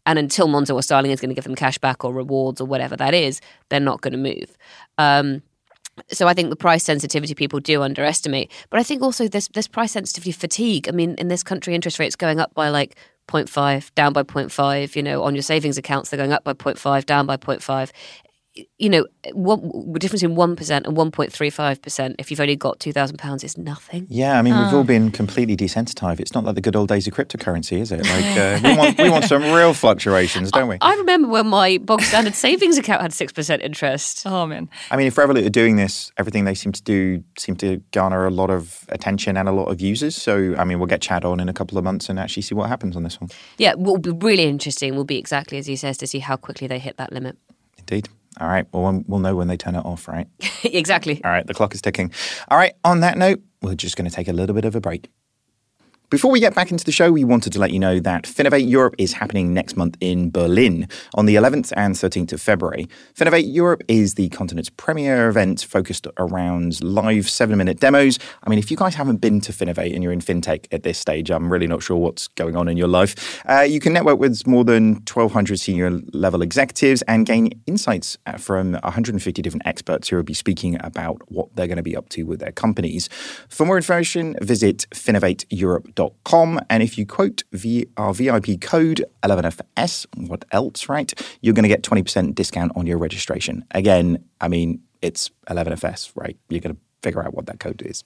And until Monzo or Starling is going to give them cashback or rewards or whatever that is, they're not going to move. Um, so I think the price sensitivity people do underestimate. But I think also this this price sensitivity fatigue. I mean, in this country, interest rates going up by like 0.5, down by 0.5. You know, on your savings accounts, they're going up by 0.5, down by 0.5. You know, one, the difference in one percent and one point three five percent, if you've only got two thousand pounds, is nothing. Yeah, I mean, we've all been completely desensitized. It's not like the good old days of cryptocurrency, is it? Like uh, we want we want some real fluctuations, don't we? I remember when my bog standard savings account had six percent interest. Oh man. I mean, if Revolut are doing this, everything they seem to do seem to garner a lot of attention and a lot of users. So, I mean, we'll get Chad on in a couple of months and actually see what happens on this one. Yeah, what will be really interesting will be exactly as he says to see how quickly they hit that limit. Indeed. All right. Well, we'll- know when they turn it off, right? exactly. All right. The clock is ticking. All right. On that note, we're just going to take a little bit of a break. Before we get back into the show, we wanted to let you know that Finovate Europe is happening next month in Berlin on the 11th and 13th of February. Finovate Europe is the continent's premier event focused around live seven minute demos. I mean, if you guys haven't been to Finovate and you're in fintech at this stage, I'm really not sure what's going on in your life. Uh, you can network with more than 1,200 senior level executives and gain insights uh, from 150 different experts who will be speaking about what they're going to be up to with their companies. For more information, visit finovateeurope.com and if you quote v- our VIP code 11FS, what else, right? You're going to get 20% discount on your registration. Again, I mean, it's 11FS, right? You're going to figure out what that code is.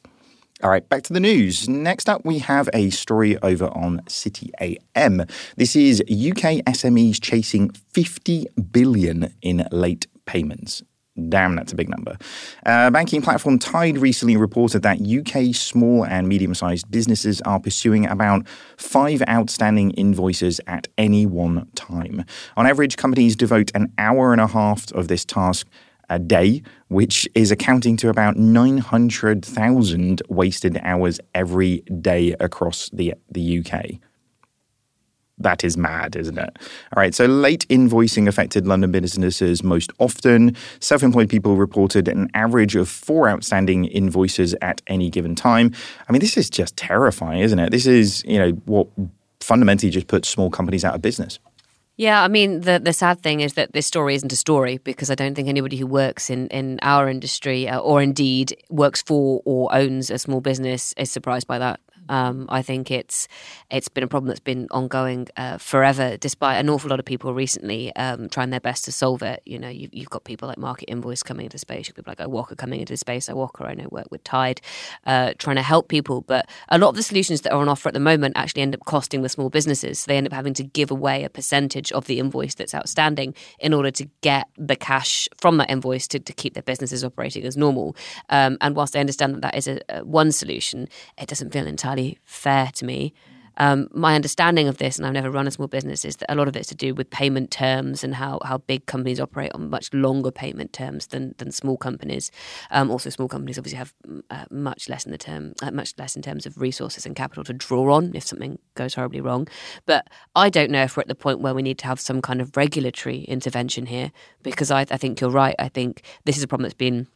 All right, back to the news. Next up, we have a story over on City AM. This is UK SMEs chasing 50 billion in late payments. Damn, that's a big number. Uh, banking platform Tide recently reported that UK small and medium sized businesses are pursuing about five outstanding invoices at any one time. On average, companies devote an hour and a half of this task a day, which is accounting to about 900,000 wasted hours every day across the, the UK. That is mad, isn't it? All right, so late invoicing affected London businesses most often. Self employed people reported an average of four outstanding invoices at any given time. I mean, this is just terrifying, isn't it? This is, you know, what fundamentally just puts small companies out of business. Yeah, I mean the the sad thing is that this story isn't a story because I don't think anybody who works in in our industry uh, or indeed works for or owns a small business is surprised by that. Um, I think it's it's been a problem that's been ongoing uh, forever, despite an awful lot of people recently um, trying their best to solve it. You know, you've, you've, got people like Market Invoice coming into space, you've people like Iwoca coming into space. Iwoca, I know, work with Tide, uh, trying to help people. But a lot of the solutions that are on offer at the moment actually end up costing the small businesses. So they end up having to give away a percentage of the invoice that's outstanding in order to get the cash from that invoice to, to keep their businesses operating as normal. Um, and whilst I understand that that is a, a one solution, it doesn't feel entirely entirely fair to me. Um, my understanding of this, and I've never run a small business, is that a lot of it's to do with payment terms and how, how big companies operate on much longer payment terms than, than small companies. Um, also, small companies obviously have uh, much less in the term, uh, much less in terms of resources and capital to draw on if something goes horribly wrong. But I don't know if we're at the point where we need to have some kind of regulatory intervention here, because I, I think you're right. I think this is a problem that's been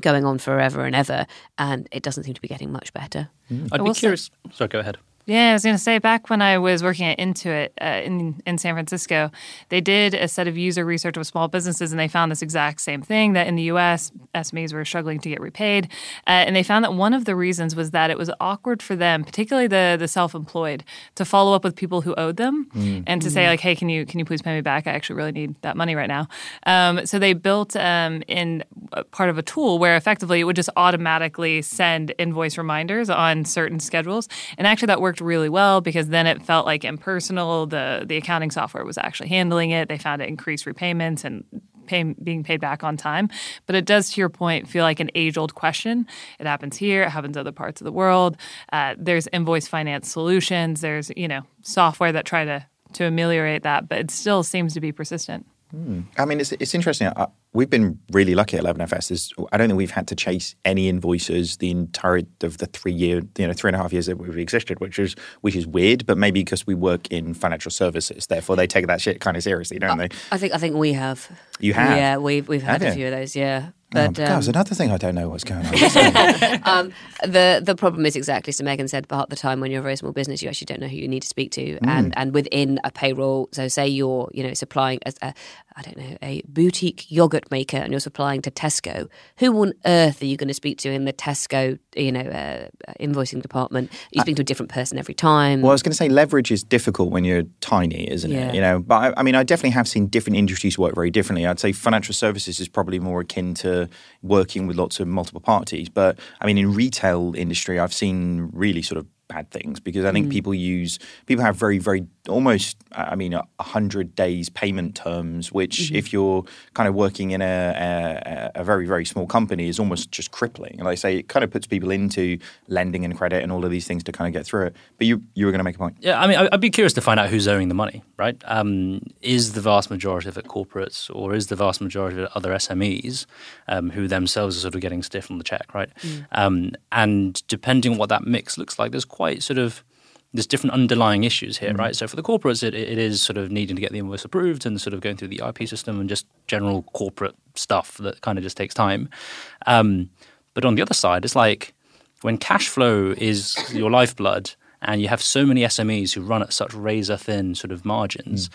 going on forever and ever, and it doesn't seem to be getting much better. Mm. I'd be curious. Sorry, go ahead. Yeah, I was going to say back when I was working at Intuit uh, in in San Francisco, they did a set of user research with small businesses, and they found this exact same thing that in the U.S. SMEs were struggling to get repaid, uh, and they found that one of the reasons was that it was awkward for them, particularly the the self employed, to follow up with people who owed them mm. and to mm. say like, hey, can you can you please pay me back? I actually really need that money right now. Um, so they built um, in part of a tool where effectively it would just automatically send invoice reminders on certain schedules, and actually that worked worked really well because then it felt like impersonal. The the accounting software was actually handling it. They found it increased repayments and pay, being paid back on time. But it does, to your point, feel like an age old question. It happens here. It happens other parts of the world. Uh, there's invoice finance solutions. There's you know software that try to to ameliorate that, but it still seems to be persistent. Hmm. I mean, it's it's interesting. I, we've been really lucky at 11FS. There's, I don't think we've had to chase any invoices the entire of the three year, you know, three and a half years that we've existed, which is which is weird. But maybe because we work in financial services, therefore they take that shit kind of seriously, don't they? I think I think we have. You have. Yeah, we've we've had have a few of those. Yeah. But, oh, um, God, another thing I don't know what's going on. um, the the problem is exactly so Megan said. Part of the time when you're a very small business, you actually don't know who you need to speak to, mm. and and within a payroll. So say you're you know supplying a, a I don't know a boutique yogurt maker, and you're supplying to Tesco. Who on earth are you going to speak to in the Tesco you know uh, invoicing department? You speak uh, to a different person every time. Well, I was going to say leverage is difficult when you're tiny, isn't yeah. it? You know, but I, I mean, I definitely have seen different industries work very differently. I'd say financial services is probably more akin to working with lots of multiple parties. But I mean, in retail industry, I've seen really sort of bad things because I think mm. people use people have very very almost I mean a hundred days payment terms, which mm-hmm. if you're kind of working in a, a, a, very very small company is almost just crippling. And like I say, it kind of puts people into lending and credit and all of these things to kind of get through it. But you you were going to make a point. Yeah, I mean, I'd be curious to find out who's owing the money, right? Um, is the vast majority of it corporates, or is the vast majority of it other SMEs um, who themselves are sort of getting stiff on the check, right? Mm. Um, and depending on what that mix looks like, there's quite sort of there's different underlying issues here, mm. right? So for the corporates, it, it is sort of needing to get the invoice approved and sort of going through the IP system and just general corporate stuff that kind of just takes time. Um, but on the other side, it's like when cash flow is your lifeblood and you have so many SMEs who run at such razor thin sort of margins, mm.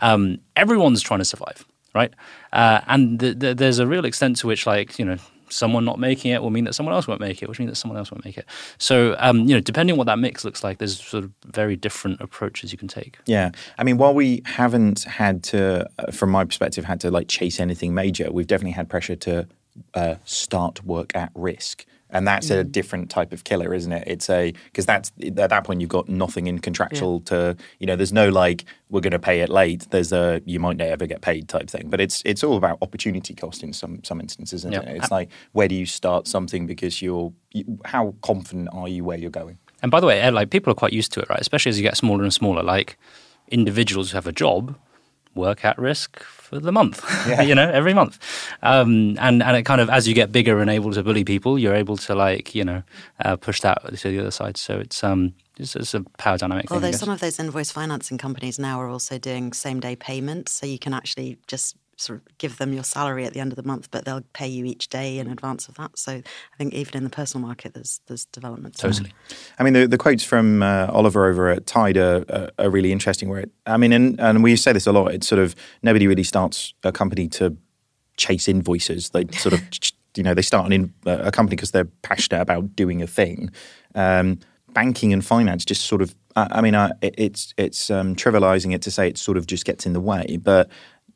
um, everyone's trying to survive, right? Uh, and the, the, there's a real extent to which, like, you know, someone not making it will mean that someone else won't make it, which means that someone else won't make it. So, um, you know, depending on what that mix looks like, there's sort of very different approaches you can take. Yeah. I mean, while we haven't had to, uh, from my perspective, had to like chase anything major, we've definitely had pressure to uh, start work at risk and that's mm. a different type of killer, isn't it? It's a because that's at that point you've got nothing in contractual yeah. to you know. There's no like we're going to pay it late. There's a you might never ever get paid type thing. But it's it's all about opportunity cost in some some instances, isn't it? It's like where do you start something because you're you, how confident are you where you're going? And by the way, like people are quite used to it, right? Especially as you get smaller and smaller. Like individuals who have a job work at risk for the month, yeah. you know, every month. Um, and and it kind of as you get bigger and able to bully people, you're able to like you know uh, push that to the other side. So it's um it's, it's a power dynamic. Although thing, some of those invoice financing companies now are also doing same day payments, so you can actually just sort of give them your salary at the end of the month, but they'll pay you each day in advance of that. So I think even in the personal market, there's there's developments. Totally. I mean, the, the quotes from uh, Oliver over at Tide are, are, are really interesting. Where it, I mean, and, and we say this a lot. It's sort of nobody really starts a company to chase invoices. They sort of you know they start an in, a company because they're passionate about doing a thing. Um, banking and finance just sort of I mean, uh, it's it's um, trivializing it to say it sort of just gets in the way, but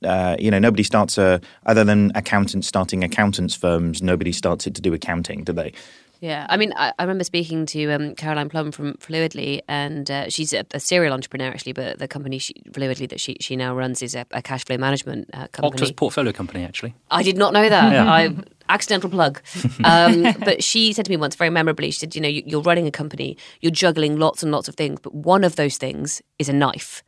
uh, you know, nobody starts a other than accountants starting accountants firms. Nobody starts it to do accounting, do they? Yeah, I mean, I, I remember speaking to um, Caroline Plumb from Fluidly, and uh, she's a, a, serial entrepreneur actually. But the company she, Fluidly that she she now runs is a, a cash flow management uh, company. Octopus portfolio company, actually. I did not know that. yeah. I accidental plug. Um, but she said to me once, very memorably, she said, "You know, you're running a company, you're juggling lots and lots of things, but one of those things is a knife."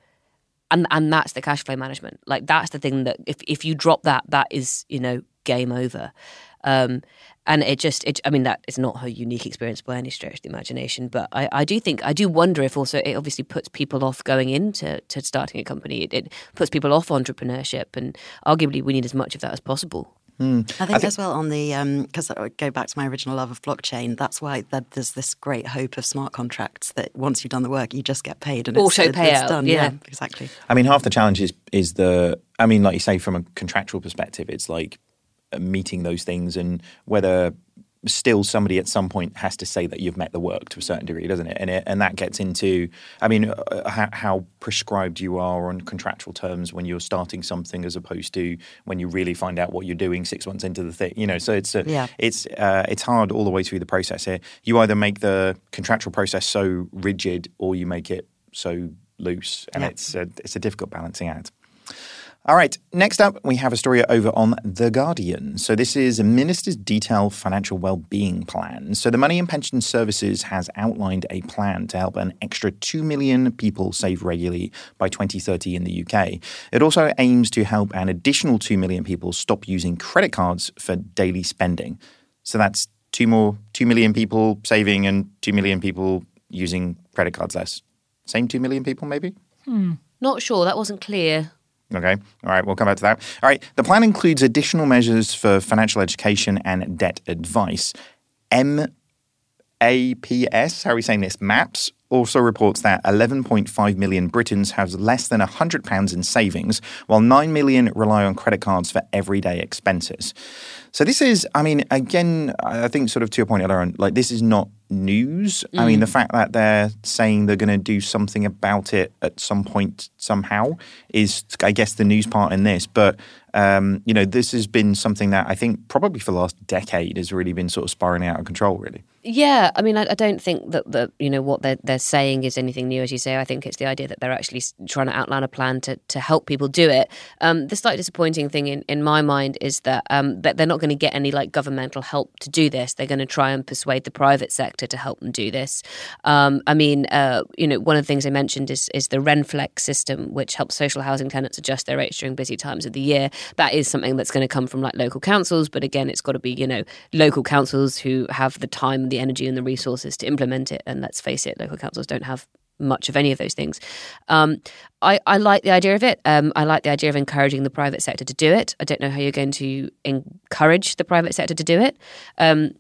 And and that's the cash flow management. Like that's the thing that if if you drop that, that is you know game over. Um, and it just it, I mean that is not her unique experience by any stretch of the imagination. But I, I do think I do wonder if also it obviously puts people off going into to starting a company. It, it puts people off entrepreneurship, and arguably we need as much of that as possible. Mm. I, think I, think as well on the because um, I go back to my original love of blockchain. That's why there's this great hope of smart contracts that once you've done the work, you just get paid and auto it's, payout. It's done. Yeah. yeah. exactly. I mean, half the challenge is is the. I mean, like you say, from a contractual perspective, it's like meeting those things and whether still somebody at some point has to say that you've met the work to a certain degree, doesn't it? And it, and that gets into, I mean, uh, how, how, prescribed you are on contractual terms when you're starting something, as opposed to when you really find out what you're doing six months into the thing. You know, so it's uh, yeah. it's uh, it's hard all the way through the process here. You either make the contractual process so rigid, or you make it so loose, and yeah. it's a, it's a difficult balancing act. All right, next up, we have a story over on The Guardian. So, this is a minister's detailed financial well-being plan. So, the Money and Pension Services has outlined a plan to help an extra 2 million people save regularly by 2030 in the UK. It also aims to help an additional 2 million people stop using credit cards for daily spending. So, that's two more 2 million people saving and 2 million people using credit cards less. Same 2 million people, maybe? Hmm. Not sure. That wasn't clear. Okay. All right. We'll come back to that. All right. The plan includes additional measures for financial education and debt advice. MAPS, how are we saying this? MAPS also reports that 11.5 million Britons have less than £100 in savings, while 9 million rely on credit cards for everyday expenses. So this is, I mean, again, I think sort of to your point earlier on, like this is not news. Mm. I mean, the mm. fact that they're saying they're going to do something about it at some point somehow is, I guess, the news part in this. But um, you know, this has been something that I think probably for the last decade has really been sort of spiraling out of control, really. Yeah, I mean, I, I don't think that, that you know what they're they're saying is anything new, as you say. I think it's the idea that they're actually trying to outline a plan to to help people do it. Um, the slightly disappointing thing in, in my mind is that um, that they're not going to get any like governmental help to do this. They're going to try and persuade the private sector to help them do this. Um, I mean, uh, you know, one of the things I mentioned is is the Rentflex system, which helps social housing tenants adjust their rates during busy times of the year. That is something that's going to come from like local councils, but again, it's got to be you know local councils who have the time, the energy, and the resources to implement it. And let's face it, local councils don't have much of any of those things. Um, I, I, like the idea of it. Um, I like the idea of encouraging the private sector to do it. I don't know how you're going to encourage the private sector to do it. Um,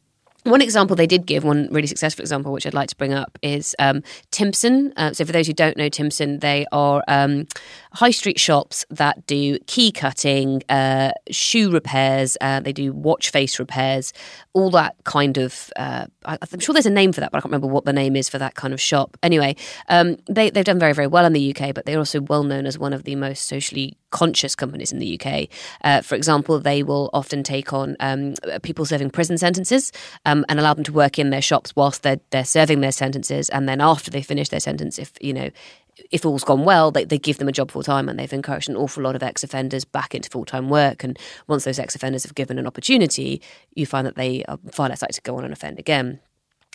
one example they did give, one really successful example, which I'd like to bring up, is um, Timpson. Uh, so, for those who don't know Timpson, they are um, high street shops that do key cutting, uh, shoe repairs, uh, they do watch face repairs, all that kind of. Uh, I'm sure there's a name for that, but I can't remember what the name is for that kind of shop. Anyway, um, they, they've done very, very well in the UK, but they're also well known as one of the most socially conscious companies in the UK. Uh, for example, they will often take on um, people serving prison sentences um, and allow them to work in their shops whilst they're, they're serving their sentences. And then after they finish their sentence, if, you know, if all's gone well, they, they give them a job full time and they've encouraged an awful lot of ex offenders back into full time work. And once those ex offenders have given an opportunity, you find that they are far less likely to go on and offend again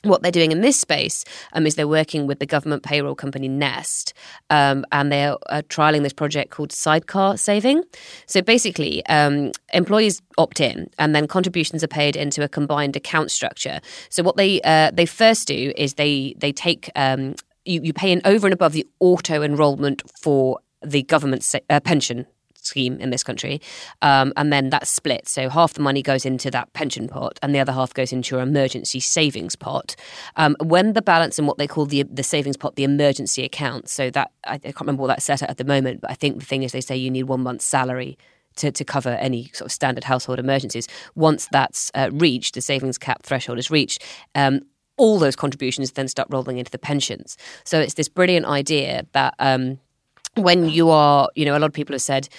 what they're doing in this space um, is they're working with the government payroll company Nest, um, and they're uh, trialing this project called Sidecar Saving. So basically, um, employees opt in, and then contributions are paid into a combined account structure. So what they uh, they first do is they they take um, you, you pay in over and above the auto enrollment for the government uh, pension scheme in this country, um, and then that's split. So half the money goes into that pension pot, and the other half goes into your emergency savings pot. Um, when the balance in what they call the the savings pot, the emergency account, so that I, I can't remember what that's set at at the moment, but I think the thing is they say you need one month's salary to, to cover any sort of standard household emergencies. Once that's uh, reached, the savings cap threshold is reached, um, all those contributions then start rolling into the pensions. So it's this brilliant idea that um, when you are, you know, a lot of people have said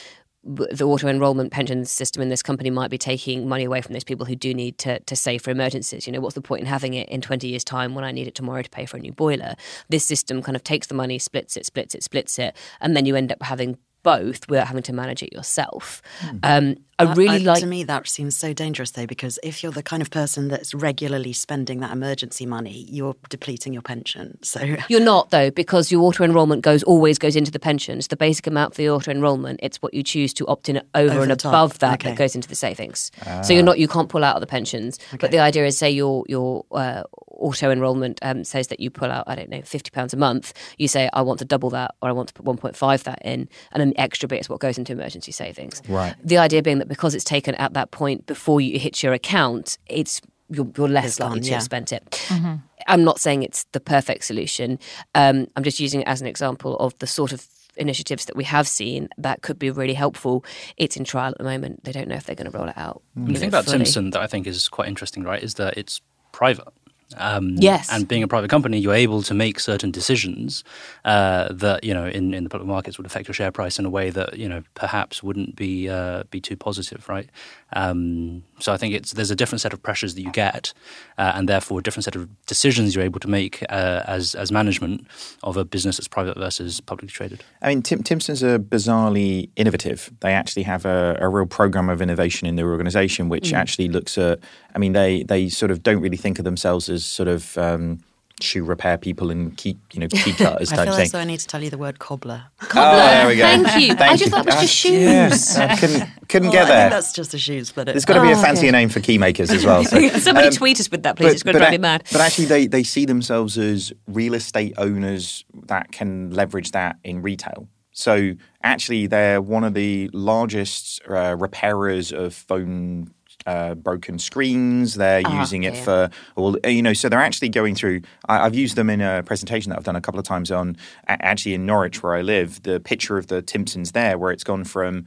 the auto enrollment pension system in this company might be taking money away from those people who do need to, to save for emergencies. You know, what's the point in having it in 20 years' time when I need it tomorrow to pay for a new boiler? This system kind of takes the money, splits it, splits it, splits it, and then you end up having both without having to manage it yourself. Mm. Um, I really uh, like. To me, that seems so dangerous, though, because if you're the kind of person that's regularly spending that emergency money, you're depleting your pension. So you're not, though, because your auto enrolment goes always goes into the pension. It's the basic amount for the auto enrolment. It's what you choose to opt in over, over and above that okay. that goes into the savings. Ah. So you're not, you can't pull out of the pensions. Okay. But the idea is, say your your uh, auto enrolment um, says that you pull out, I don't know, fifty pounds a month. You say, I want to double that, or I want to put one point five that in, and an extra bit is what goes into emergency savings. Right. The idea being that because it's taken at that point before you hit your account, it's you're, you're less it's likely gone, to yeah. have spent it. Mm-hmm. I'm not saying it's the perfect solution. Um, I'm just using it as an example of the sort of initiatives that we have seen that could be really helpful. It's in trial at the moment. They don't know if they're going to roll it out. Mm. The thing about fully. Timpson that I think is quite interesting, right, is that it's private. Um, yes. And being a private company, you're able to make certain decisions uh, that you know in, in the public markets would affect your share price in a way that you know perhaps wouldn't be uh, be too positive, right? Um, so I think it's there's a different set of pressures that you get, uh, and therefore a different set of decisions you're able to make uh, as as management of a business that's private versus publicly traded. I mean, Tim, Timpson's are bizarrely innovative. They actually have a, a real program of innovation in their organisation, which mm. actually looks at. I mean, they they sort of don't really think of themselves as sort of um, shoe repair people and key, you know, key cutters I type feel thing. Like so I need to tell you the word cobbler. Cobbler. Oh, there we go. Thank you. Thank I just you. thought it was just shoes. Yeah, I couldn't, couldn't well, get there. that's just the shoes, but it, there's got to oh, be a fancier okay. name for key makers as well. So. Somebody um, tweet us with that, please. But, it's going to drive me mad. But actually, they, they see themselves as real estate owners that can leverage that in retail. So actually, they're one of the largest uh, repairers of phone uh, broken screens. They're uh, using it yeah. for, all, you know, so they're actually going through. I, have used them in a presentation that I've done a couple of times on, actually in Norwich where I live. The picture of the Timpsons there, where it's gone from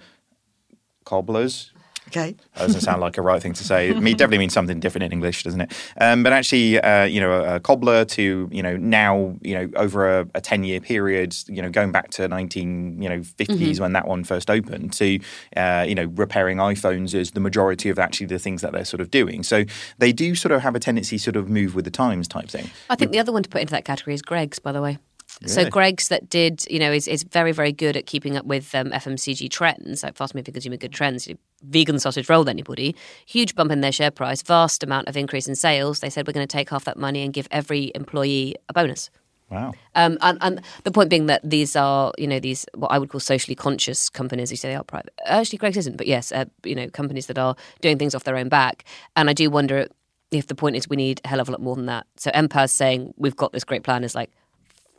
cobblers Okay. That doesn't sound like a right thing to say. It definitely means something different in English, doesn't it? Um, but actually, uh, you know, a, a, cobbler to, you know, now, you know, over a, a 10 year period, you know, going back to 19, you know, 50s mm-hmm. when that one first opened to, uh, you know, repairing iPhones is the majority of actually the things that they're sort of doing. So they do sort of have a tendency sort of move with the times type thing. I think the other one to put into that category is Greggs, by the way. Really? So Greggs that did, you know, is, is very, very good at keeping up with um, FMCG trends, like fast moving consumer good trends. Vegan sausage rolled anybody. Huge bump in their share price, vast amount of increase in sales. They said we're going to take half that money and give every employee a bonus. Wow. Um, and, and, the point being that these are, you know, these what I would call socially conscious companies. You say they are private. Actually, Greggs isn't, but yes, uh, you know, companies that are doing things off their own back. And I do wonder if the point is we need a hell of a lot more than that. So Empire's saying we've got this great plan is like,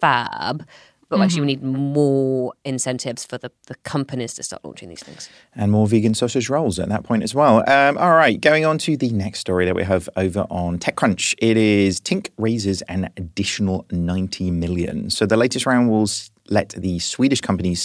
fab. But actually, we need more incentives for the, the companies to start launching these things. and more vegan sausage rolls at that point as well. Um, all right, going on to the next story that we have over on TechCrunch. It is Tink raises an additional 90 million. So the latest round will let the Swedish company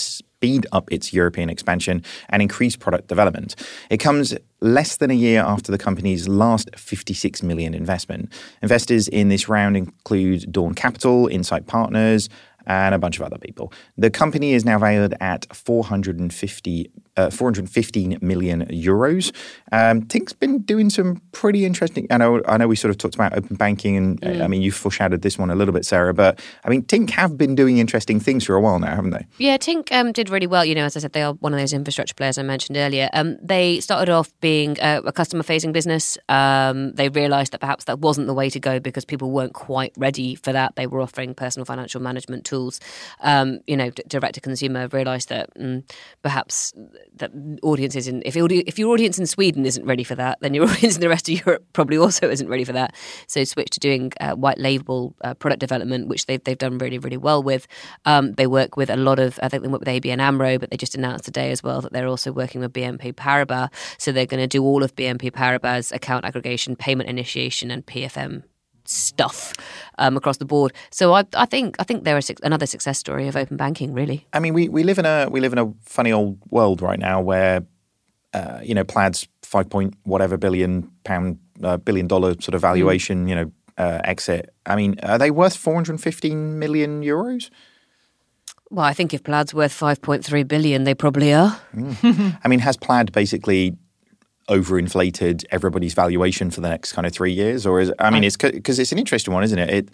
speed up its European expansion and increase product development. It comes less than a year after the company's last 56 million investment. Investors in this round include Dawn Capital, Insight Partners, and a bunch of other people. The company is now valued at 450, uh, 415 million euros. Um, Tink's been doing some pretty interesting. I know, I know, we sort of talked about open banking, and uh, I mean, you foreshadowed this one a little bit, Sarah. But I mean, Tink have been doing interesting things for a while now, haven't they? Yeah, Tink um, did really well. You know, as I said, they are one of those infrastructure players I mentioned earlier. Um, they started off being a, a customer-facing business. Um, they realised that perhaps that wasn't the way to go because people weren't quite ready for that. They were offering personal financial management tools. Um, you know, d- direct to consumer realised that mm, perhaps that audiences in if, if your audience in Sweden isn't ready for that, then your audience in the rest of Europe probably also isn't ready for that. So switch to doing uh, white label uh, product development, which they've they've done really really well with. Um, they work with a lot of I think they work with ABN Amro, but they just announced today as well that they're also working with BNP Paribas. So they're going to do all of BNP Paribas account aggregation, payment initiation, and PFM stuff um, across the board. So I, I think I think they're a, another success story of open banking, really. I mean, we, we live in a we live in a funny old world right now where uh, you know Plaid's five point whatever billion pound uh, billion dollar sort of valuation, you know, uh, exit. I mean, are they worth four hundred fifteen million euros? Well, I think if Plaid's worth 5.3 billion, they probably are. I mean, has Plaid basically overinflated everybody's valuation for the next kind of three years, or is I mean, it's because it's an interesting one, isn't it? It.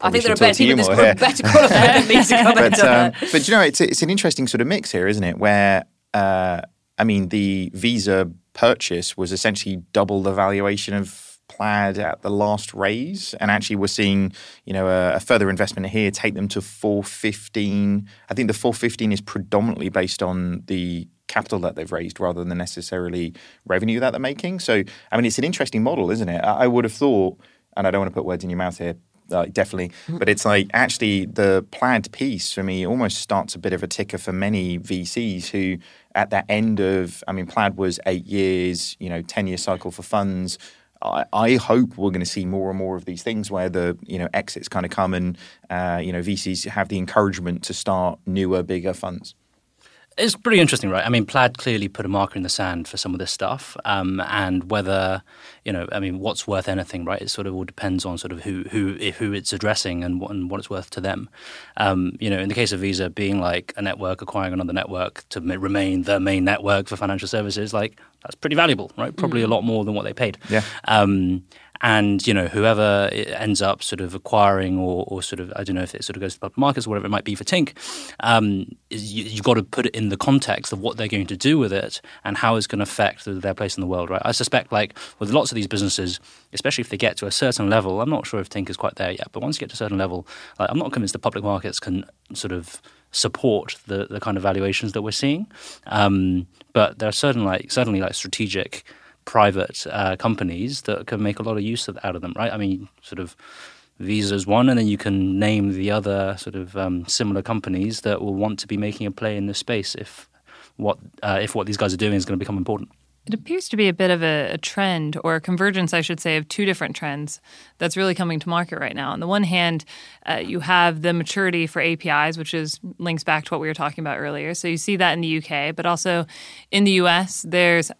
I think there are better people that's here. better qualified than me to comment but on um, that. but you know, it's it's an interesting sort of mix here, isn't it? Where uh, I mean, the Visa purchase was essentially double the valuation of Plaid at the last raise, and actually we're seeing you know a, a further investment here take them to four fifteen. I think the four fifteen is predominantly based on the capital that they've raised rather than necessarily revenue that they're making. So I mean, it's an interesting model, isn't it? I, I would have thought, and I don't want to put words in your mouth here, uh, definitely. But it's like actually the plaid piece for me almost starts a bit of a ticker for many VCs who, at that end of, I mean, plaid was eight years, you know, 10 year cycle for funds. I, I hope we're going to see more and more of these things where the you know exits kind of come and uh, you know VCs have the encouragement to start newer, bigger funds. It's pretty interesting, right? I mean, Plaid clearly put a marker in the sand for some of this stuff, um, and whether you know, I mean, what's worth anything, right? It sort of all depends on sort of who who who it's addressing and what, and what it's worth to them. Um, you know, in the case of Visa being like a network acquiring another network to remain the main network for financial services, like that's pretty valuable, right? Probably a lot more than what they paid. Yeah. Um, and you know whoever ends up sort of acquiring or, or sort of I don't know if it sort of goes to public markets or whatever it might be for Tink, um, you, you've got to put it in the context of what they're going to do with it and how it's going to affect their place in the world, right? I suspect like with lots of these businesses, especially if they get to a certain level, I'm not sure if Tink is quite there yet, but once you get to a certain level, like, I'm not convinced the public markets can sort of support the, the kind of valuations that we're seeing. Um, but there are certain like certainly like strategic private uh, companies that can make a lot of use of, out of them, right? I mean, sort of Visa's one, and then you can name the other sort of um, similar companies that will want to be making a play in this space if what uh, if what these guys are doing is going to become important. It appears to be a bit of a, a, trend, or a convergence, I should say, of two different trends that's really coming to market right now. On the one hand, uh, you have the maturity for APIs, which is links back to what we were talking about earlier. So you see that in the UK, but also in the US, there's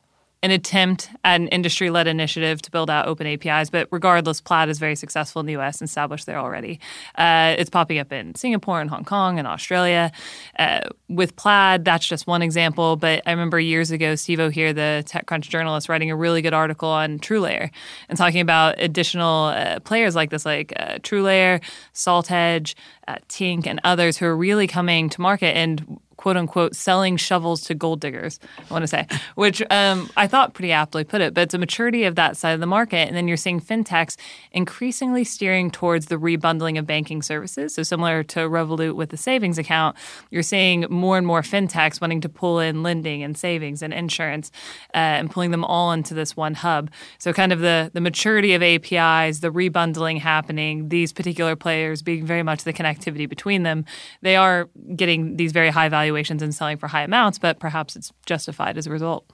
an attempt at an industry led initiative to build out open APIs. But regardless, Plaid is very successful in the US and established there already. Uh, it's popping up in Singapore and Hong Kong and Australia. Uh, with Plaid, that's just one example. But I remember years ago, Steve O'Hear, the TechCrunch journalist, writing a really good article on TrueLayer and talking about additional uh, players like this, like uh, TrueLayer, SaltEdge, uh, Tink, and others who are really coming to market and quote unquote selling shovels to gold diggers, I want to say, which um, I thought pretty aptly put it, but it's a maturity of that side of the market. And then you're seeing fintechs increasingly steering towards the rebundling of banking services. So, similar to Revolut with the savings account, you're seeing more and more fintechs wanting to pull in lending and savings and insurance uh, and pulling them all into this one hub. So, kind of the, the maturity of APIs, the rebundling happening, these particular players being very much the connectivity between them, they are getting these very high valuations and selling for high amounts, but perhaps it's justified as a result.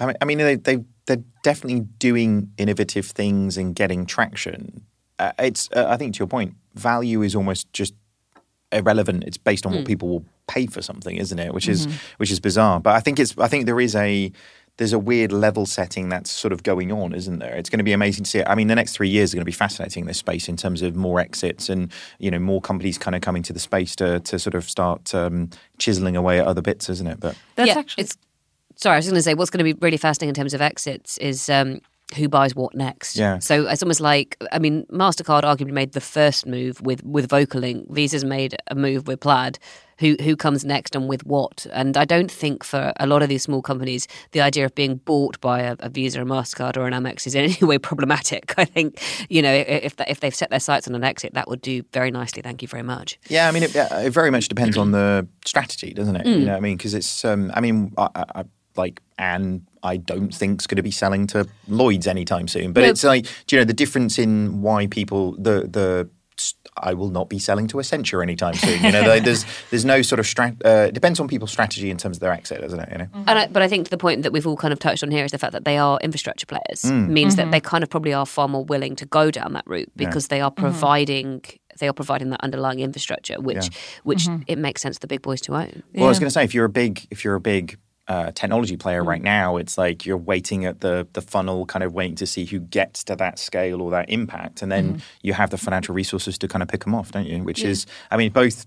I mean, I mean they, they, they're definitely doing innovative things and getting traction. Uh, it's, uh, I think, to your point, value is almost just irrelevant. It's based on mm. what hmm. people will pay for something, isn't it? Which is mm-hmm. which is bizarre. But I think it's I think there is a there's a weird level setting that's sort of going on, isn't there? It's going to be amazing to see. It. I mean, the next three years are going to be fascinating in this space in terms of more exits and you know more companies kind of coming to the space to to sort of start um, chiseling away at other bits, isn't it? But that's yeah, actually. It's, sorry, I was going to say what's going to be really fascinating in terms of exits is um, who buys what next. Yeah. So it's almost like I mean, Mastercard arguably made the first move with with Vocalink. Visa's made a move with Plaid. Who who comes next and with what? And I don't think for a lot of these small companies, the idea of being bought by a, a Visa, a Mastercard, or an Amex is in any way problematic. I think you know if if they've set their sights on an exit, that would do very nicely. Thank you very much. Yeah, I mean, it, it very much depends on the strategy, doesn't it? Mm. You know, what I mean, because it's um, I mean, I, I, like and I don't think is going to be selling to Lloyd's anytime soon. But it's like, do you know the difference in why people the the I will not be selling to Accenture anytime soon. You know, there's there's no sort of strat. Uh, it depends on people's strategy in terms of their exit, doesn't it? You know. Mm-hmm. I, but I think to the point that we've all kind of touched on here is the fact that they are infrastructure players mm. means mm-hmm. that they kind of probably are far more willing to go down that route because yeah. they are mm-hmm. providing. Mm-hmm. They are providing that underlying infrastructure, which, yeah. which mm-hmm. it makes sense for the big boys to own. Well, yeah. I was going to say, if you're a big, if you're a big uh, technology player mm. right now, it's like you're waiting at the the funnel, kind of waiting to see who gets to that scale or that impact, and then mm. you have the financial resources to kind of pick them off, don't you? Which yeah. is, I mean, both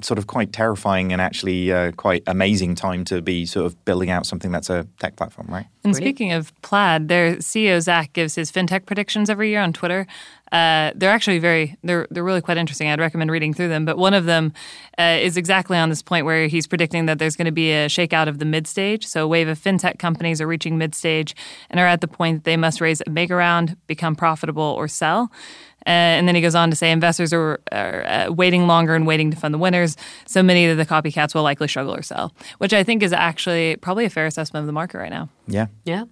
sort of quite terrifying and actually uh, quite amazing time to be sort of building out something that's a tech platform, right? And Brilliant. speaking of Plaid, their CEO Zach gives his fintech predictions every year on Twitter. Uh, they're actually very they're they're really quite interesting. I'd recommend reading through them. But one of them uh, is exactly on this point where he's predicting that there's going to be a shakeout of the mid stage. So a wave of fintech companies are reaching mid stage and are at the point that they must raise a mega round, become profitable, or sell. Uh, and then he goes on to say investors are, are uh, waiting longer and waiting to fund the winners. So many of the copycats will likely struggle or sell, which I think is actually probably a fair assessment of the market right now. Yeah. Yeah.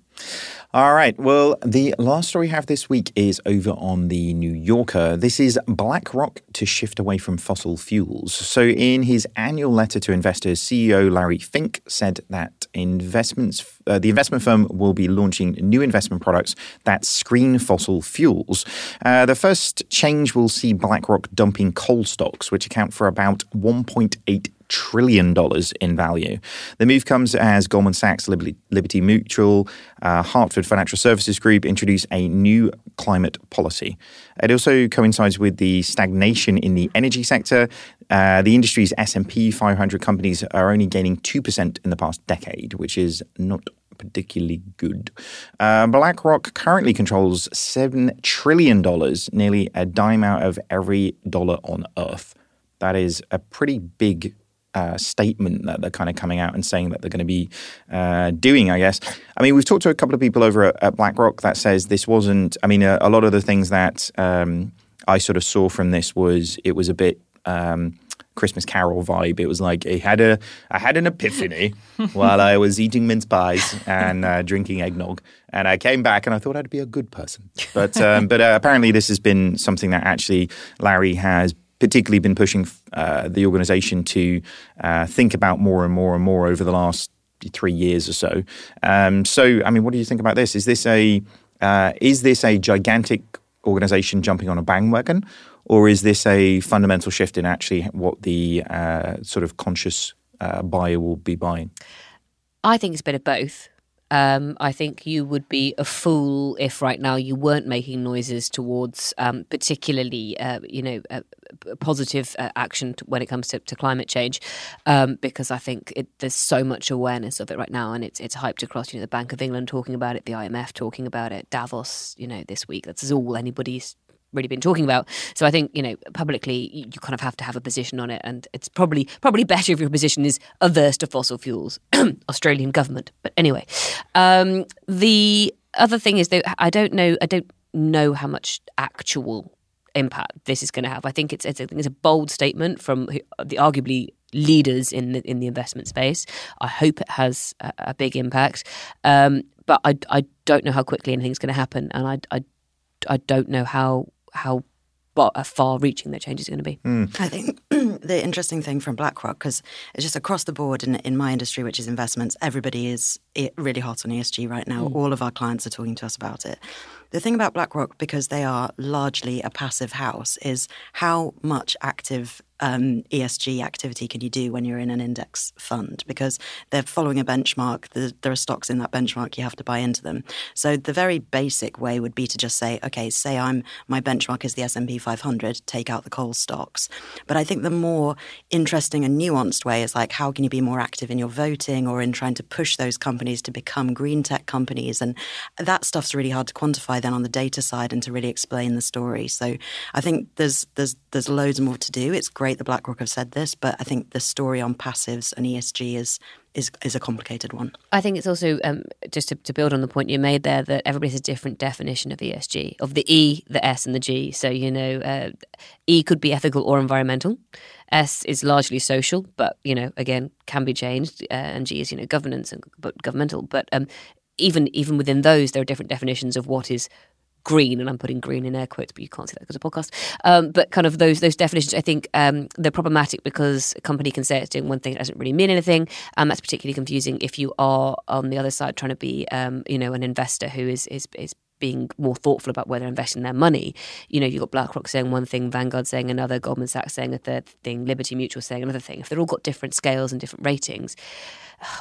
All right. Well, the last story we have this week is over on the New Yorker. This is BlackRock to shift away from fossil fuels. So, in his annual letter to investors, CEO Larry Fink said that investments, uh, the investment firm will be launching new investment products that screen fossil fuels. Uh, the first change will see BlackRock dumping coal stocks, which account for about 1.8 trillion dollars in value. The move comes as Goldman Sachs, Liberty, Liberty Mutual, uh, Hartford Financial Services Group introduce a new climate policy. It also coincides with the stagnation in the energy sector. Uh, the industry's S&P 500 companies are only gaining 2% in the past decade, which is not particularly good. Uh, BlackRock currently controls $7 trillion, nearly a dime out of every dollar on Earth. That is a pretty big uh, statement that they're kind of coming out and saying that they're going to be uh, doing, I guess. I mean, we've talked to a couple of people over at, at BlackRock that says this wasn't, I mean, a, a lot of the things that um, I sort of saw from this was it was a bit. Um, Christmas Carol vibe. It was like I had a I had an epiphany while I was eating mince pies and uh, drinking eggnog, and I came back and I thought I'd be a good person. But um, but uh, apparently this has been something that actually Larry has particularly been pushing uh, the organization to uh, think about more and more and more over the last three years or so. Um, so, I mean, what do you think about this? Is this a uh, is this a gigantic organization jumping on a bandwagon, or is this a fundamental shift in actually what the uh, sort of conscious uh, buyer will be buying? I think it's a bit of both. Um, I think you would be a fool if right now you weren't making noises towards, um, particularly, uh, you know, uh, positive uh, action when it comes to, to climate change, um, because I think it, there's so much awareness of it right now, and it's it's hyped across. You know, the Bank of England talking about it, the IMF talking about it, Davos, you know, this week. That's all anybody's really been talking about. So I think you know publicly you, kind of have to have a position on it, and it's probably probably better if your position is averse to fossil fuels, Australian government. But anyway, um, the other thing is though I don't know I don't know how much actual impact this is going to have. I think it's, it's, it's a bold statement from the arguably leaders in the in the investment space. I hope it has a, a big impact, um, but I, I don't know how quickly anything's going to happen, and I, I, I don't know how how far reaching that change is going to be. Mm. I think the interesting thing from BlackRock, because it's just across the board in, in my industry, which is investments, everybody is really hot on ESG right now. Mm. All of our clients are talking to us about it. The thing about BlackRock, because they are largely a passive house, is how much active um, ESG activity can you do when you're in an index fund? Because they're following a benchmark. there are stocks in that benchmark. You have to buy into them. So the very basic way would be to just say, okay, say I'm my benchmark is the S and P 500. Take out the coal stocks. But I think the more interesting and nuanced way is like, how can you be more active in your voting or in trying to push those companies to become green tech companies? And that stuff's really hard to quantify then on the data side and to really explain the story. So I think there's there's there's loads more to do. It's great that BlackRock have said this, but I think the story on passives and ESG is is is a complicated one. I think it's also um, just to, to, build on the point you made there that everybody has a different definition of ESG, of the E, the S, and the G. So you know, uh, E could be ethical or environmental. S is largely social, but you know, again, can be changed. Uh, and G is you know governance and but governmental. But um, even even within those, there are different definitions of what is green, and I'm putting green in air quotes, but you can't see that because of podcast. Um, but kind of those those definitions, I think um, they're problematic because a company can say it's doing one thing, it doesn't really mean anything, and that's particularly confusing if you are on the other side trying to be, um, you know, an investor who is is is being more thoughtful about where they're investing their money. You know, you've got BlackRock saying one thing, Vanguard saying another, Goldman Sachs saying a third thing, Liberty Mutual saying another thing. If they're all got different scales and different ratings,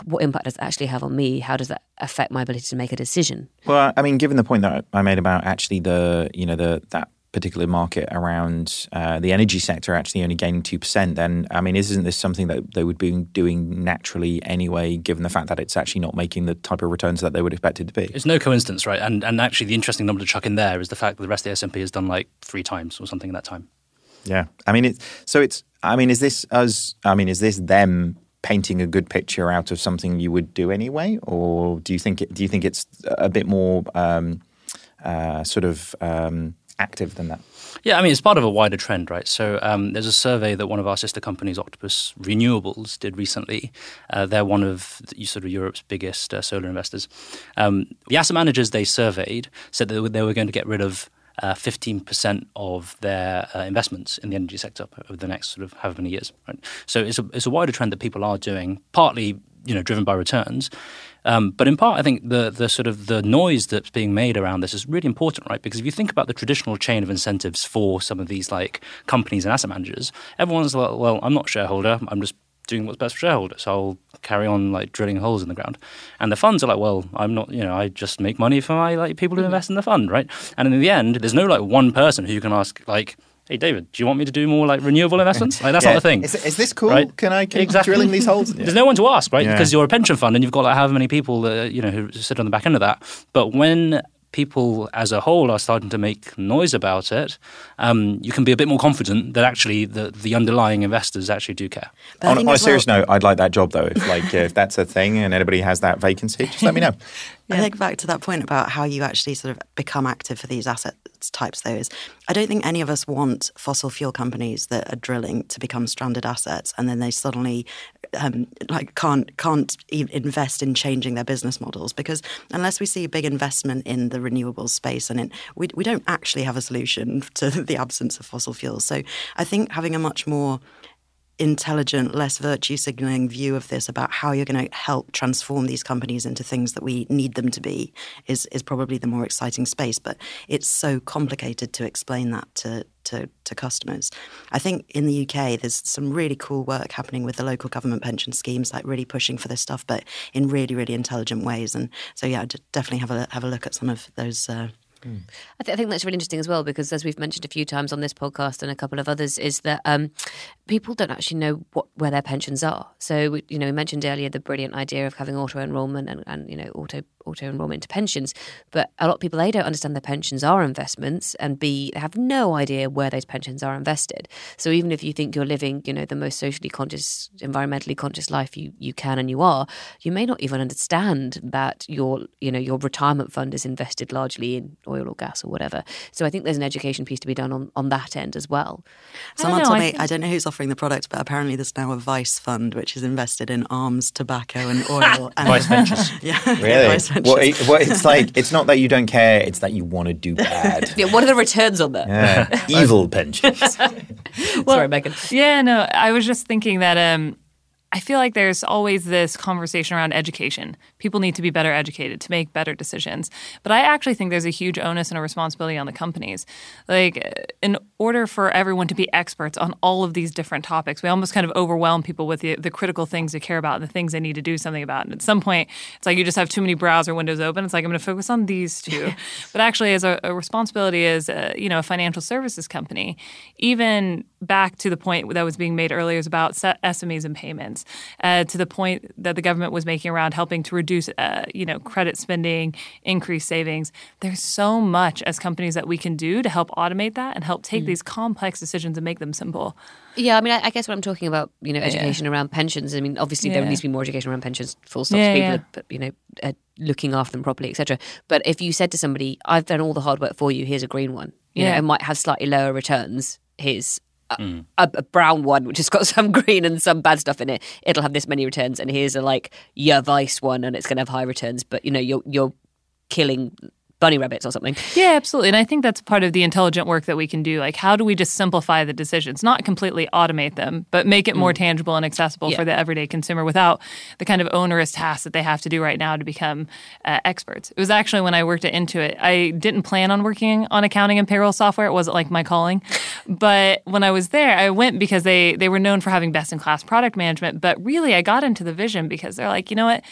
what impact does it actually have on me? How does that affect my ability to make a decision? Well, I mean, given the point that I made about actually the, you know, the that particular market around uh, the energy sector actually only gaining 2%, then, I mean, isn't this something that they would be doing naturally anyway, given the fact that it's actually not making the type of returns that they would expect it to be? It's no coincidence, right? And, and actually, the interesting number to chuck in there is the fact that the rest of the S&P has done like three times or something in that time. Yeah. I mean, it's, so it's, I mean, is this us, I mean, is this them painting a good picture out of something you would do anyway, or do you think it, do you think it's a bit more um, uh, sort of um, active than that? Yeah, I mean, it's part of a wider trend, right? So um, there's a survey that one of our sister companies, Octopus Renewables, did recently. Uh, they're one of the, sort of Europe's biggest uh, solar investors. Um, the asset managers they surveyed said that they were going to get rid of uh, 15% of their uh, investments in the energy sector over the next sort of however many years. Right? So it's a, it's a wider trend that people are doing, partly you know driven by returns, um, but in part I think the the sort of the noise that's being made around this is really important, right? Because if you think about the traditional chain of incentives for some of these like companies and asset managers, everyone's like, well, I'm not shareholder, I'm just doing what's best for shareholders. So I'll carry on like drilling holes in the ground. And the funds are like, well, I'm not, you know, I just make money for my like people who mm-hmm. invest in the fund, right? And in the end, there's no like one person who you can ask like, hey David, do you want me to do more like renewable investments? Like that's yeah. not the thing. Is, is this cool? Right? Can I keep exactly. drilling these holes? There's no one to ask, right? Yeah. Because you're a pension fund and you've got like however many people that you know who sit on the back end of that. But when people as a whole are starting to make noise about it, um, you can be a bit more confident that actually the, the underlying investors actually do care. On, on, a serious well, note, I'd like that job though. If like if that's a thing and anybody has that vacancy, just let me know. Yeah. I think back to that point about how you actually sort of become active for these assets types, though, is I don't think any of us want fossil fuel companies that are drilling to become stranded assets, and then they suddenly um, like can't can't invest in changing their business models because unless we see a big investment in the renewable space and in, we we don't actually have a solution to the absence of fossil fuels. So I think having a much more intelligent, less virtue signaling view of this about how you're going to help transform these companies into things that we need them to be is is probably the more exciting space. But it's so complicated to explain that to to, to customers. I think in the UK there's some really cool work happening with the local government pension schemes, like really pushing for this stuff, but in really really intelligent ways. And so yeah, definitely have a have a look at some of those. Uh, Mm. I, th- I, think that's really interesting as well because, as we've mentioned a few times on this podcast and a couple of others, is that um, people don't actually know what where their pensions are. So, we, you know, we mentioned earlier the brilliant idea of having auto enrollment and, and you know auto auto enrollment into pensions. But a lot of people they don't understand their pensions are investments, and b they have no idea where those pensions are invested. So even if you think you're living, you know, the most socially conscious, environmentally conscious life you you can and you are, you may not even understand that your you know your retirement fund is invested largely in oil or gas or whatever. So I think there's an education piece to be done on on that end as well. Someone told me I don't know who's offering the product, but apparently there's now a Vice fund which is invested in arms, tobacco, and oil. and, Vice Ventures. yeah, Really? Vice Ventures. Well, it, well, it's like it's not that you don't care; it's that you want to do bad. Yeah, what are the returns on that? Yeah. Evil pensions. Sorry, Megan. Yeah, no, I was just thinking that um, I feel like there's always this conversation around education. People need to be better educated to make better decisions. But I actually think there's a huge onus and a responsibility on the companies. Like, uh, in order for everyone to be experts on all of these different topics, we almost kind of overwhelm people with the, the critical things they care about and the things they need to do something about. And at some point, it's like you just have too many browser windows open. It's like, I'm going to focus on these two. but actually, as a, a responsibility as a, uh, you know, a financial services company, even back to the point that was being made earlier is about SMEs and payments, uh, to the point that the government was making around helping to reduce, uh, you know, credit spending, increase savings. There's so much as companies that we can do to help automate that and help take mm. these complex decisions and make them simple. Yeah, I mean, I, I guess what I'm talking about, you know, education yeah. around pensions. I mean, obviously yeah. there needs to be more education around pensions. Full stop. Yeah, people, are, you know, are looking after them properly, etc. But if you said to somebody, "I've done all the hard work for you. Here's a green one," you know, it might have slightly lower returns. Here's mm. a, a, brown one which has got some green and some bad stuff in it, it'll have this many returns. And here's a like your vice one, and it's going to have high returns. But you know, you're you're killing bunny rabbits or something. Yeah, absolutely. And I think that's part of the intelligent work that we can do. Like, how do we just simplify the decisions, not completely automate them, but make it more mm. tangible and accessible yeah. for the everyday consumer without the kind of onerous tasks that they have to do right now to become uh, experts. It was actually when I worked at Intuit, I didn't plan on working on accounting and payroll software. It wasn't like my calling. but when I was there, I went because they, they were known for having best in class product management. But really, I got into the vision because they're like, you know what?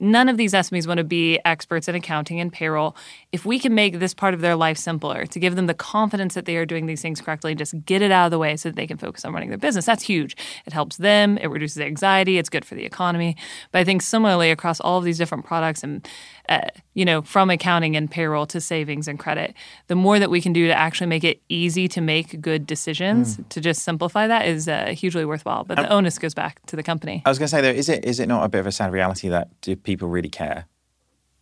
None of these SMEs want to be experts in accounting and payroll. If we can make this part of their life simpler, to give them the confidence that they are doing these things correctly and just get it out of the way so that they can focus on running their business, that's huge. It helps them, it reduces anxiety, it's good for the economy. But I think similarly across all of these different products and uh, you know, from accounting and payroll to savings and credit, the more that we can do to actually make it easy to make good decisions, mm. to just simplify that is uh, hugely worthwhile. But the onus goes back to the company. I was going to say though, is it is it not a bit of a sad reality that do people really care?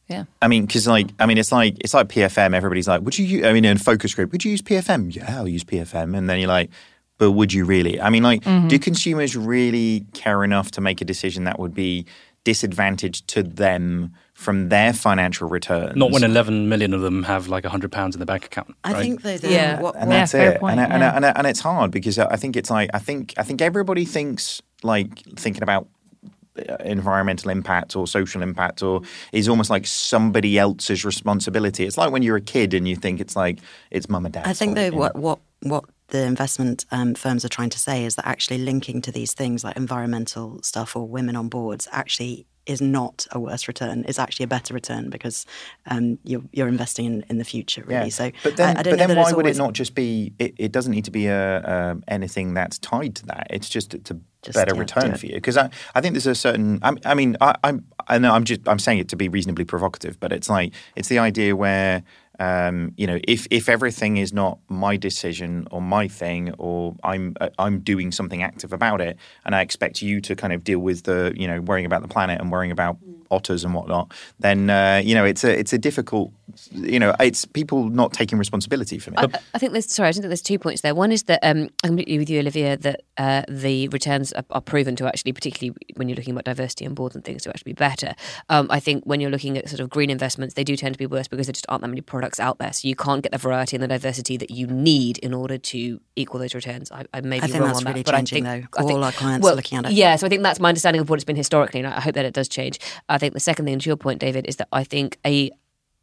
Yeah. I mean, because like, I mean, it's like it's like PFM. Everybody's like, "Would you?" I mean, in focus group, would you use PFM? Yeah, I'll use PFM. And then you're like, "But would you really?" I mean, like, mm-hmm. do consumers really care enough to make a decision that would be disadvantaged to them from their financial returns. Not when 11 million of them have like 100 pounds in their bank account. I think they do. Yeah. What, and that's it. Point, and, yeah. and, and, and, it's hard because I think it's like, I think, I think everybody thinks like thinking about environmental impact or social impact or is almost like somebody else's responsibility. It's like when you're a kid and you think it's like it's mum and dad. I think though what what what the investment um, firms are trying to say is that actually linking to these things like environmental stuff or women on boards actually is not a worse return. It's actually a better return because um, you're, you're investing in, in the future, really. Yeah. So, but then, I, I but then why would it not just be? It, it doesn't need to be a, a, anything that's tied to that. It's just it's a just, better yeah, return for you because I, I think there's a certain. I, I mean, I, I'm I know I'm just I'm saying it to be reasonably provocative, but it's like it's the idea where um, you know, if if everything is not my decision or my thing, or I'm uh, I'm doing something active about it, and I expect you to kind of deal with the you know worrying about the planet and worrying about mm. otters and whatnot, then uh, you know it's a it's a difficult you know it's people not taking responsibility for me. I, I think there's sorry, I think there's two points there. One is that um, I'm completely with you, Olivia, that uh, the returns are, are, proven to actually, particularly when you're looking at diversity on boards and things, to actually be better. Um, I think when you're looking at sort of green investments, they do tend to be worse because there just aren't that many products products out there. So you can't get the variety and the diversity that you need in order to equal those returns. I, I may be I think wrong that's on really that, but changing, I think, though. I think, all our clients well, are looking at it. Yeah, so I think that's my understanding of what it's been historically, and I hope that it does change. I think the second thing, to your point, David, is that I think a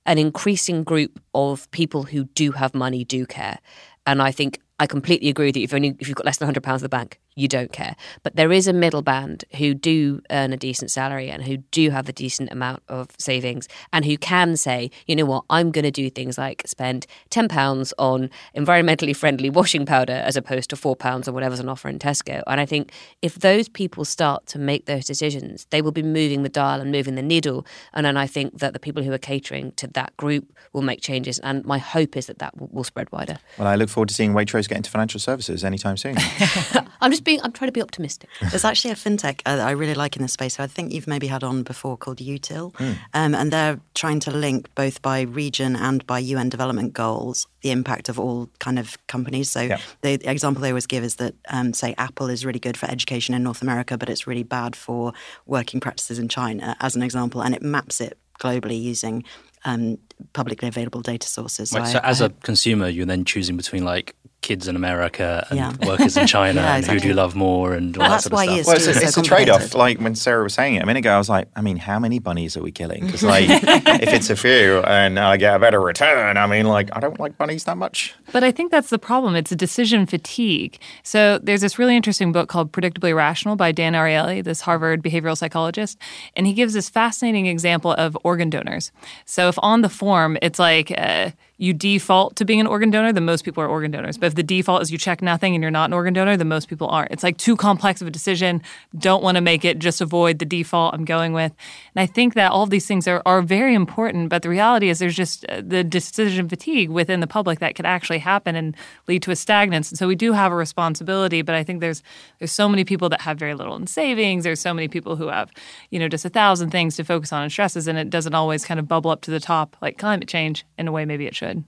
an increasing group of people who do have money do care, and I think I completely agree that if only if you've got less than hundred pounds in the bank, you don't care. But there is a middle band who do earn a decent salary and who do have a decent amount of savings and who can say, you know what, I'm going to do things like spend £10 on environmentally friendly washing powder as opposed to £4 or whatever's on offer in Tesco. And I think if those people start to make those decisions, they will be moving the dial and moving the needle. And then I think that the people who are catering to that group will make changes. And my hope is that that will, will spread wider. Well, I look forward to seeing Waitrose get into financial services anytime soon. I'm just being, I'm trying to be optimistic. There's actually a fintech uh, I really like in this space. So I think you've maybe had on before called Util, mm. um, and they're trying to link both by region and by UN development goals the impact of all kind of companies. So yeah. the example they always give is that, um, say, Apple is really good for education in North America, but it's really bad for working practices in China, as an example, and it maps it globally using um, publicly available data sources. So, so I, as I, a consumer, you're then choosing between like kids in America and yeah. workers in China yeah, exactly. and who do you love more and all well, that sort of stuff. Well, it's, it's so a trade-off. Like when Sarah was saying it a minute ago, I was like, I mean, how many bunnies are we killing? Because like, if it's a few and I get a better return, I mean, like, I don't like bunnies that much. But I think that's the problem. It's a decision fatigue. So there's this really interesting book called Predictably Rational by Dan Ariely, this Harvard behavioral psychologist, and he gives this fascinating example of organ donors. So if on the form it's like. Uh, you default to being an organ donor, then most people are organ donors. But if the default is you check nothing and you're not an organ donor, then most people aren't. It's like too complex of a decision. Don't want to make it, just avoid the default I'm going with. And I think that all of these things are, are very important. But the reality is there's just uh, the decision fatigue within the public that could actually happen and lead to a stagnance. And so we do have a responsibility, but I think there's there's so many people that have very little in savings. There's so many people who have, you know, just a thousand things to focus on and stresses, and it doesn't always kind of bubble up to the top like climate change in a way maybe it should good.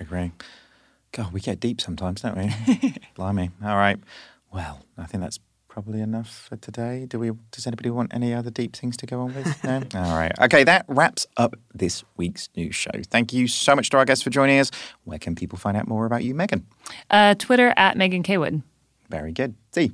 Agree. God, we get deep sometimes, don't we? Blimey. All right. Well, I think that's probably enough for today. Do we? Does anybody want any other deep things to go on with? No. All right. Okay, that wraps up this week's news show. Thank you so much to our guests for joining us. Where can people find out more about you, Megan? Uh, Twitter at Megan Caywood. Very good. Z.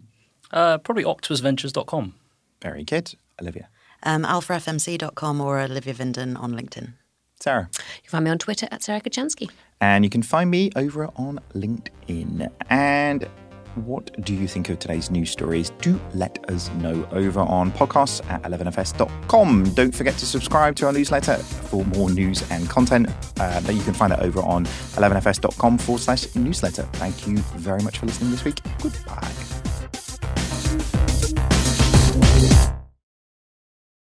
Uh, probably octopusventures.com. Very good. Olivia. Um, alphafmc.com or Olivia Vinden on LinkedIn. Sarah. You can find me on Twitter at Sarah Kocianski. And you can find me over on LinkedIn. And what do you think of today's news stories? Do let us know over on podcasts at 11fs.com. Don't forget to subscribe to our newsletter for more news and content. Uh, that you can find it over on 11fs.com forward slash newsletter. Thank you very much for listening this week. Goodbye.